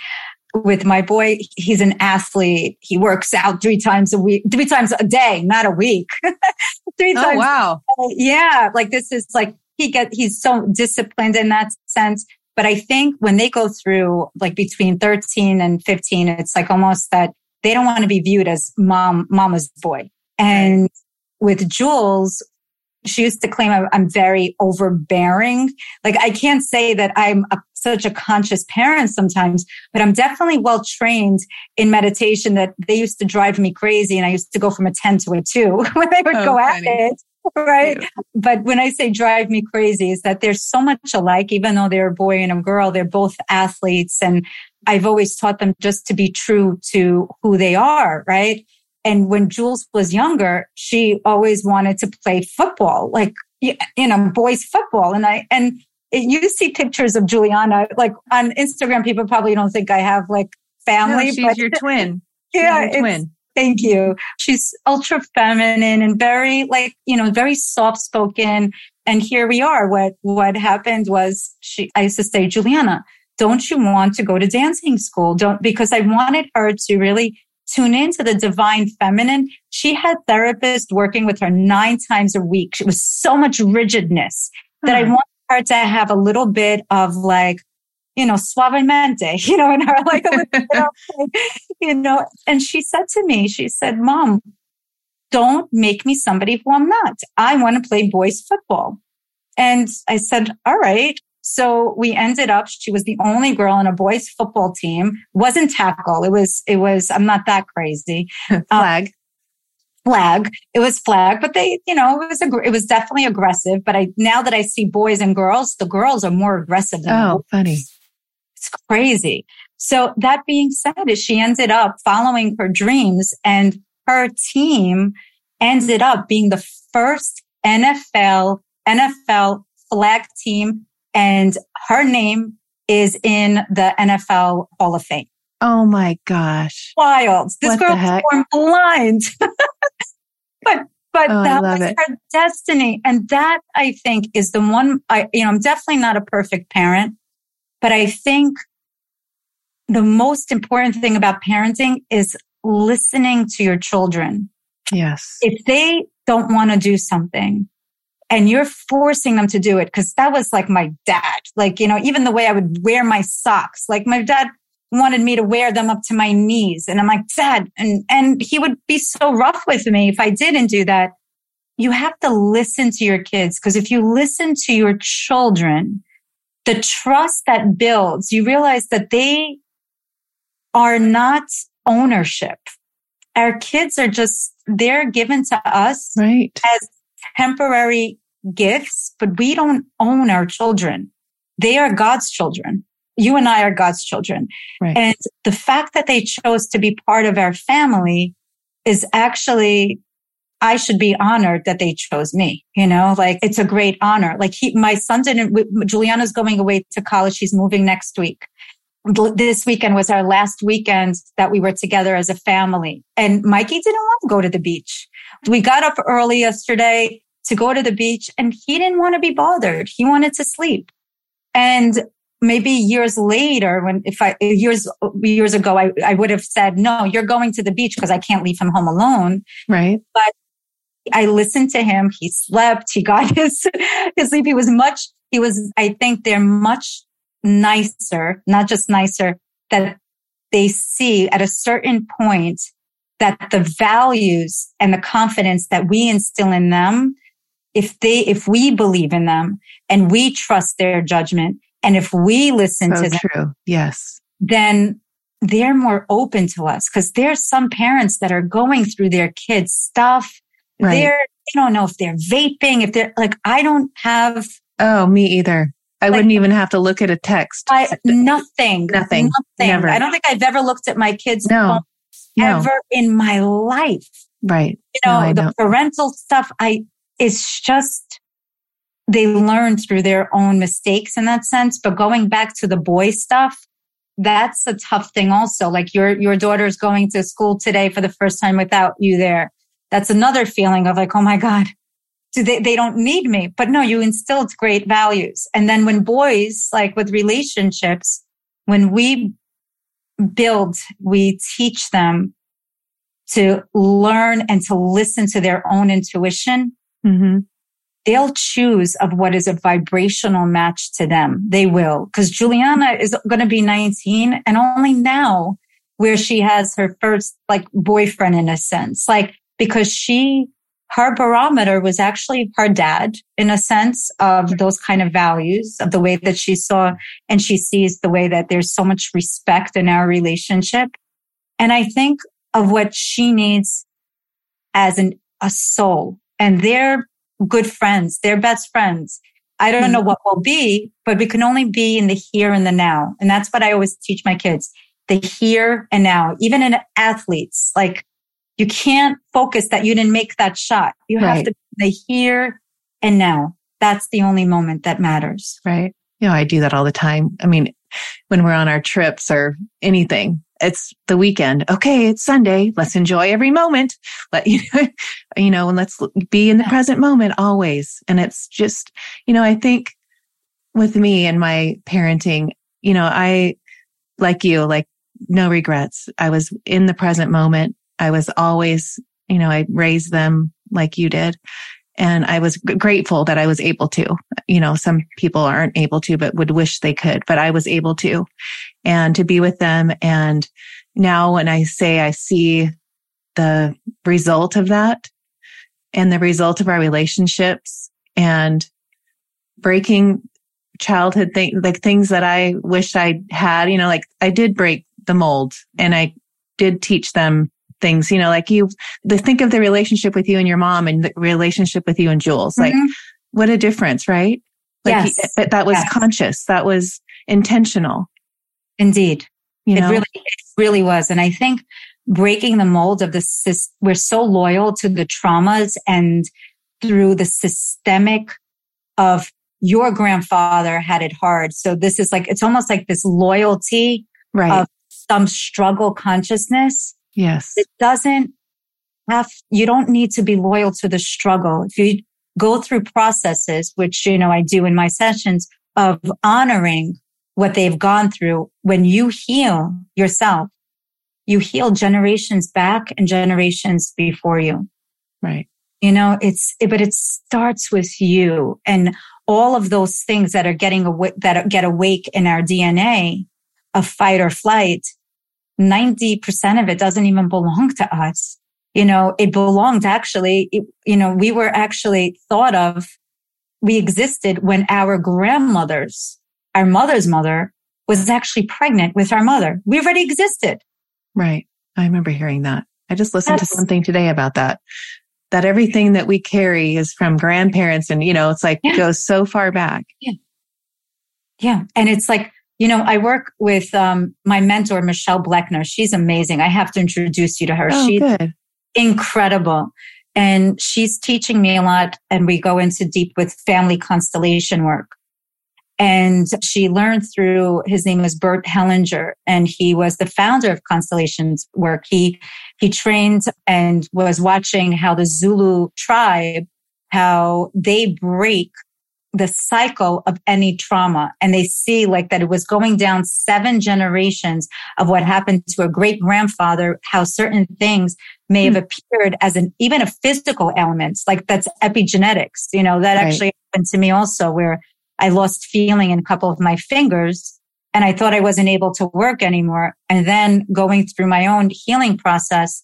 with my boy, he's an athlete. He works out three times a week, three times a day, not a week. [laughs] three oh, times. Wow. Yeah. Like this is like, he get, he's so disciplined in that sense. But I think when they go through like between 13 and 15, it's like almost that they don't want to be viewed as mom, mama's boy. And with Jules, she used to claim I'm very overbearing. Like I can't say that I'm a, such a conscious parent sometimes, but I'm definitely well trained in meditation that they used to drive me crazy. And I used to go from a 10 to a two [laughs] when they would oh, go funny. at it. Right. Yeah. But when I say drive me crazy is that they're so much alike, even though they're a boy and a girl, they're both athletes. And I've always taught them just to be true to who they are. Right. And when Jules was younger, she always wanted to play football, like, you know, boys football. And I, and you see pictures of Juliana, like on Instagram, people probably don't think I have like family. No, she's but, your twin. [laughs] yeah. Your twin. Thank you. She's ultra feminine and very like, you know, very soft spoken. And here we are. What, what happened was she, I used to say, Juliana, don't you want to go to dancing school? Don't, because I wanted her to really tune into the divine feminine. She had therapists working with her nine times a week. It was so much rigidness mm-hmm. that I hmm. wanted her to have a little bit of like, you know, suavemente, [laughs] you know, in her like, you know, and she said to me, she said, mom, don't make me somebody who I'm not. I want to play boys football. And I said, all right. So we ended up, she was the only girl on a boys football team, wasn't tackle. It was, it was, I'm not that crazy. [laughs] flag. Um, flag. It was flag, but they, you know, it was, ag- it was definitely aggressive. But I, now that I see boys and girls, the girls are more aggressive than Oh, funny. It's crazy. So that being said, is she ended up following her dreams and her team ended up being the first NFL, NFL flag team and her name is in the NFL Hall of Fame. Oh my gosh. Wild. This what girl was born blind. [laughs] but but oh, that was it. her destiny. And that I think is the one I you know, I'm definitely not a perfect parent, but I think the most important thing about parenting is listening to your children. Yes. If they don't want to do something, and you're forcing them to do it. Cause that was like my dad. Like, you know, even the way I would wear my socks, like my dad wanted me to wear them up to my knees. And I'm like, dad, and, and he would be so rough with me if I didn't do that. You have to listen to your kids. Cause if you listen to your children, the trust that builds, you realize that they are not ownership. Our kids are just, they're given to us right. as temporary gifts, but we don't own our children. They are God's children. You and I are God's children. Right. And the fact that they chose to be part of our family is actually, I should be honored that they chose me. You know, like it's a great honor. Like he, my son didn't, Juliana's going away to college. She's moving next week. This weekend was our last weekend that we were together as a family. And Mikey didn't want to go to the beach. We got up early yesterday to go to the beach and he didn't want to be bothered. He wanted to sleep. And maybe years later, when if I years years ago, I, I would have said, no, you're going to the beach because I can't leave him home alone. Right. But I listened to him. He slept. He got [laughs] his, his sleep. He was much, he was, I think they're much nicer, not just nicer, that they see at a certain point that the values and the confidence that we instill in them, if they, if we believe in them and we trust their judgment and if we listen so to them, true. Yes. then they're more open to us because there's some parents that are going through their kids stuff. Right. They're, they don't know if they're vaping, if they're like, I don't have Oh, me either. I Like- wouldn't even have to look at a text. I, nothing, Nothing. nothing. Never. I don't think I've ever looked at my kids' No. phone no. ever in my life. Right. You know, I the don't. parental stuff, I, it's just, they learn through their own mistakes in that sense. But going back to the boy stuff, that's a tough thing also. Like your, your daughter's going to school today for the first time without you there. That's another feeling of like, oh my God, do they, they don't need me. But no, you instilled great values. And then when boys, like with relationships, when we build, we teach them to learn and to listen to their own intuition. hmm They'll choose of what is a vibrational match to them. They will. Cause Juliana is going to be 19 and only now where she has her first like boyfriend in a sense, like because she, her barometer was actually her dad in a sense of those kind of values of the way that she saw and she sees the way that there's so much respect in our relationship. And I think of what she needs as an, a soul and they're good friends. They're best friends. I don't know mm-hmm. what will be, but we can only be in the here and the now. And that's what I always teach my kids. The here and now, even in athletes, like you can't focus that you didn't make that shot. You have Right. to be the here and now. That's the only moment that matters. Right. You know, I do that all the time. I mean, when we're on our trips or anything, it's the weekend. Okay. It's Sunday. Let's enjoy every moment. Let [laughs] you know, you know, and let's be in the Yeah. present moment always. And it's just, you know, I think with me and my parenting, you know, I, like you, like no regrets. I was in the present moment. I was always, you know, I raised them like you did. And I was grateful that I was able to. You know, some people aren't able to, but would wish they could, but I was able to and to be with them. And now when I say I see the result of that and the result of our relationships and breaking childhood things, like things that I wish I had, you know, like I did break the mold and I did teach them things, you know, like you, the, think of the relationship with you and your mom and the relationship with you and Jules. Like Mhm. what a difference, right? Like Yes. but that was Yes. conscious. That was intentional, Indeed. you know? It really, it really was. And I think breaking the mold of the sys- we're so loyal to the traumas and through the systemic of your grandfather had it hard. So this is like, it's almost like this loyalty right. of some struggle consciousness. Yes. It doesn't have, you don't need to be loyal to the struggle. If you go through processes, which, you know, I do in my sessions of honoring what they've gone through, when you heal yourself, you heal generations back and generations before you. Right. You know, it's, but it starts with you and all of those things that are getting awake, that get awake in our DNA of fight or flight. 90% of it doesn't even belong to us. You know, it belonged actually, it, you know, we were actually thought of, we existed when our grandmothers, our mother's mother was actually pregnant with our mother. We already existed. Right. I remember hearing that. I just listened to something today about that. That everything that we carry is from grandparents and, you know, it's like Yeah. goes so far back. Yeah. Yeah. And it's like, you know, I work with um, my mentor, Michelle Bleckner. She's amazing. I have to introduce you to her. Oh, She's good. incredible. And she's teaching me a lot. And we go into deep with family constellation work. And she learned through, his name was Bert Hellinger, and he was the founder of Constellations work. He, he trained and was watching how the Zulu tribe, how they break the cycle of any trauma. And they see like that it was going down seven generations of what happened to a great grandfather, how certain things may have hmm. appeared as an even a physical element, like that's epigenetics. You know, that Right. actually happened to me also where I lost feeling in a couple of my fingers And I thought I wasn't able to work anymore. And then going through my own healing process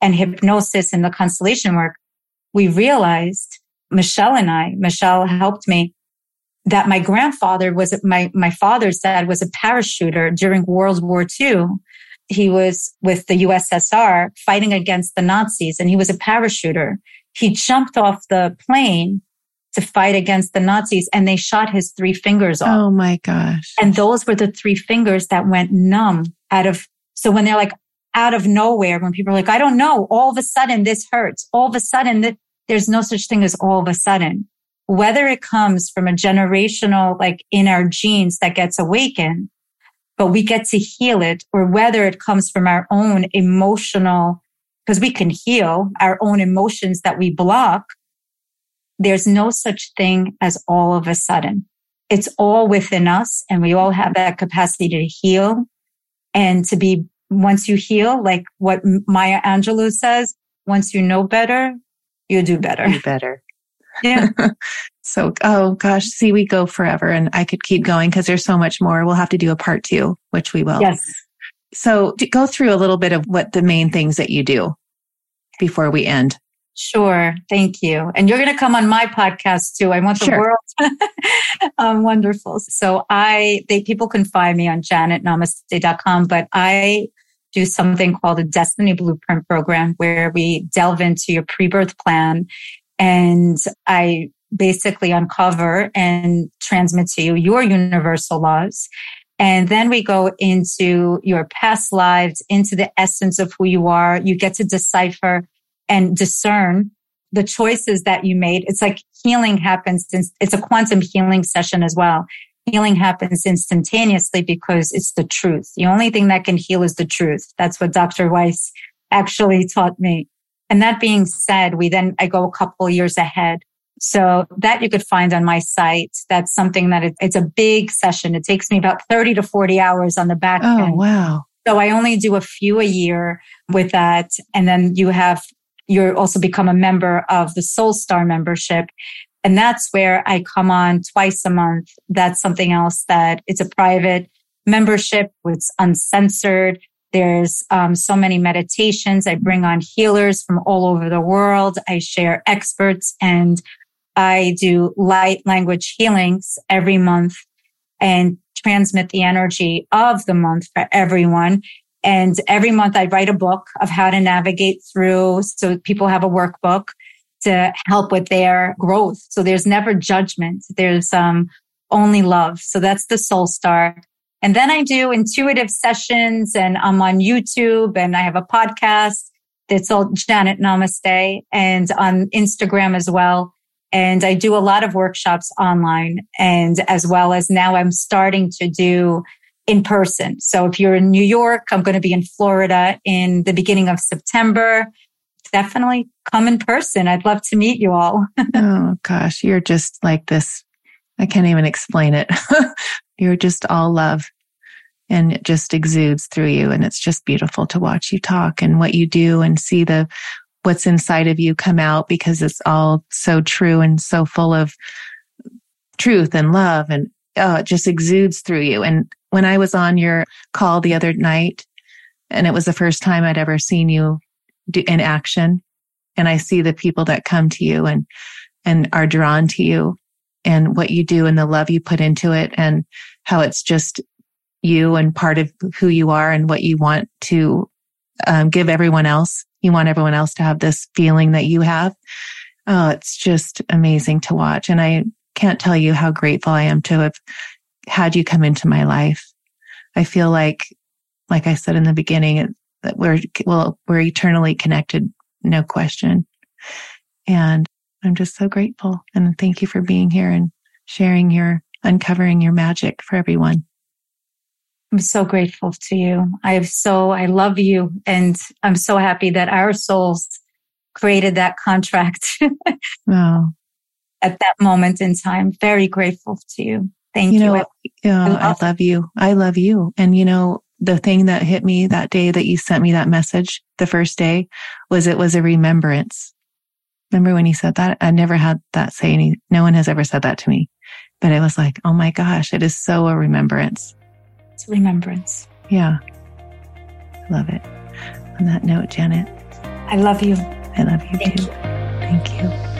and hypnosis and the constellation work, we realized Michelle and I, Michelle helped me that my grandfather was my, my father's dad was a parachuter during World War II. He was with the USSR fighting against the Nazis and he was a parachuter. He jumped off the plane to fight against the Nazis and they shot his three fingers off. Oh my gosh. And those were the three fingers that went numb out of, so when they're like out of nowhere, when people are like, I don't know, all of a sudden this hurts. All of a sudden that there's no such thing as all of a sudden. Whether it comes from a generational, like in our genes that gets awakened, but we get to heal it or whether it comes from our own emotional, because we can heal our own emotions that we block there's no such thing as all of a sudden. It's all within us and we all have that capacity to heal and to be once you heal, like what Maya Angelou says, once you know better, you do better. Do better. [laughs] Yeah. so, oh gosh, see, we go forever and I could keep going because there's so much more. We'll have to do a part two, which we will. Yes. So go through a little bit of what the main things that you do before we end. Sure. Thank you. And you're going to come on my podcast too. I want the Sure. world. [laughs] um, wonderful. So I, they, people can find me on janetnamaste.com, but I do something called a destiny blueprint program where we delve into your pre-birth plan and I basically uncover and transmit to you your universal laws. And then we go into your past lives, into the essence of who you are. You get to decipher and discern the choices that you made. It's like healing happens. Since it's a quantum healing session as well. Healing happens instantaneously because it's the truth. The only thing that can heal is the truth. That's what Dr. Weiss actually taught me. And that being said, we then, I go a couple years ahead. So that you could find on my site. That's something that it, it's a big session. It takes me about 30 to 40 hours on the back Oh, end. wow. So I only do a few a year with that. And then you have, you're also become a member of the Soul Star membership. And that's where I come on twice a month. That's something else that it's a private membership. It's uncensored. There's um, so many meditations. I bring on healers from all over the world. I share experts and I do light language healings every month and transmit the energy of the month for everyone. And every month I write a book of how to navigate through. So people have a workbook to help with their growth. So there's never judgment. There's, um, only love. So that's the soul star. And then I do intuitive sessions and I'm on YouTube and I have a podcast that's all Janet Namaste and on Instagram as well. And I do a lot of workshops online and as well as now I'm starting to do in person. So if you're in New York, I'm going to be in Florida in the beginning of September. Definitely come in person. I'd love to meet you all. [laughs] Oh gosh, you're just like this. I can't even explain it. [laughs] you're just all love and it just exudes through you. And it's just beautiful to watch you talk and what you do and see the, what's inside of you come out because it's all so true and so full of truth and love. And oh, it just exudes through you. And when I was on your call the other night, and it was the first time I'd ever seen you do in action, and I see the people that come to you and and are drawn to you and what you do and the love you put into it and how it's just you and part of who you are and what you want to um, give everyone else. You want everyone else to have this feeling that you have. Oh, it's just amazing to watch. And I can't tell you how grateful I am to have had you come into my life. I feel like, like I said in the beginning, that we're, well, we're eternally connected. No question. And I'm just so grateful. And thank you for being here and sharing your, uncovering your magic for everyone. I'm so grateful to you. I have so, I love you. And I'm so happy that our souls created that contract [laughs] Oh, at that moment in time. Very grateful to you. Thank you you. know, yeah, I love- love you. I love you. And you know, the thing that hit me that day that you sent me that message the first day was it was a remembrance. Remember when you said that? I never had that say any, no one has ever said that to me, but it was like, oh my gosh, it is so a remembrance. It's a remembrance. Yeah. I love it. On that note, Janet. I love you. I love you Thank too. you. Thank you.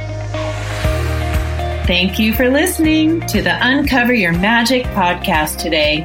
Thank you for listening to the Uncover Your Magic podcast today.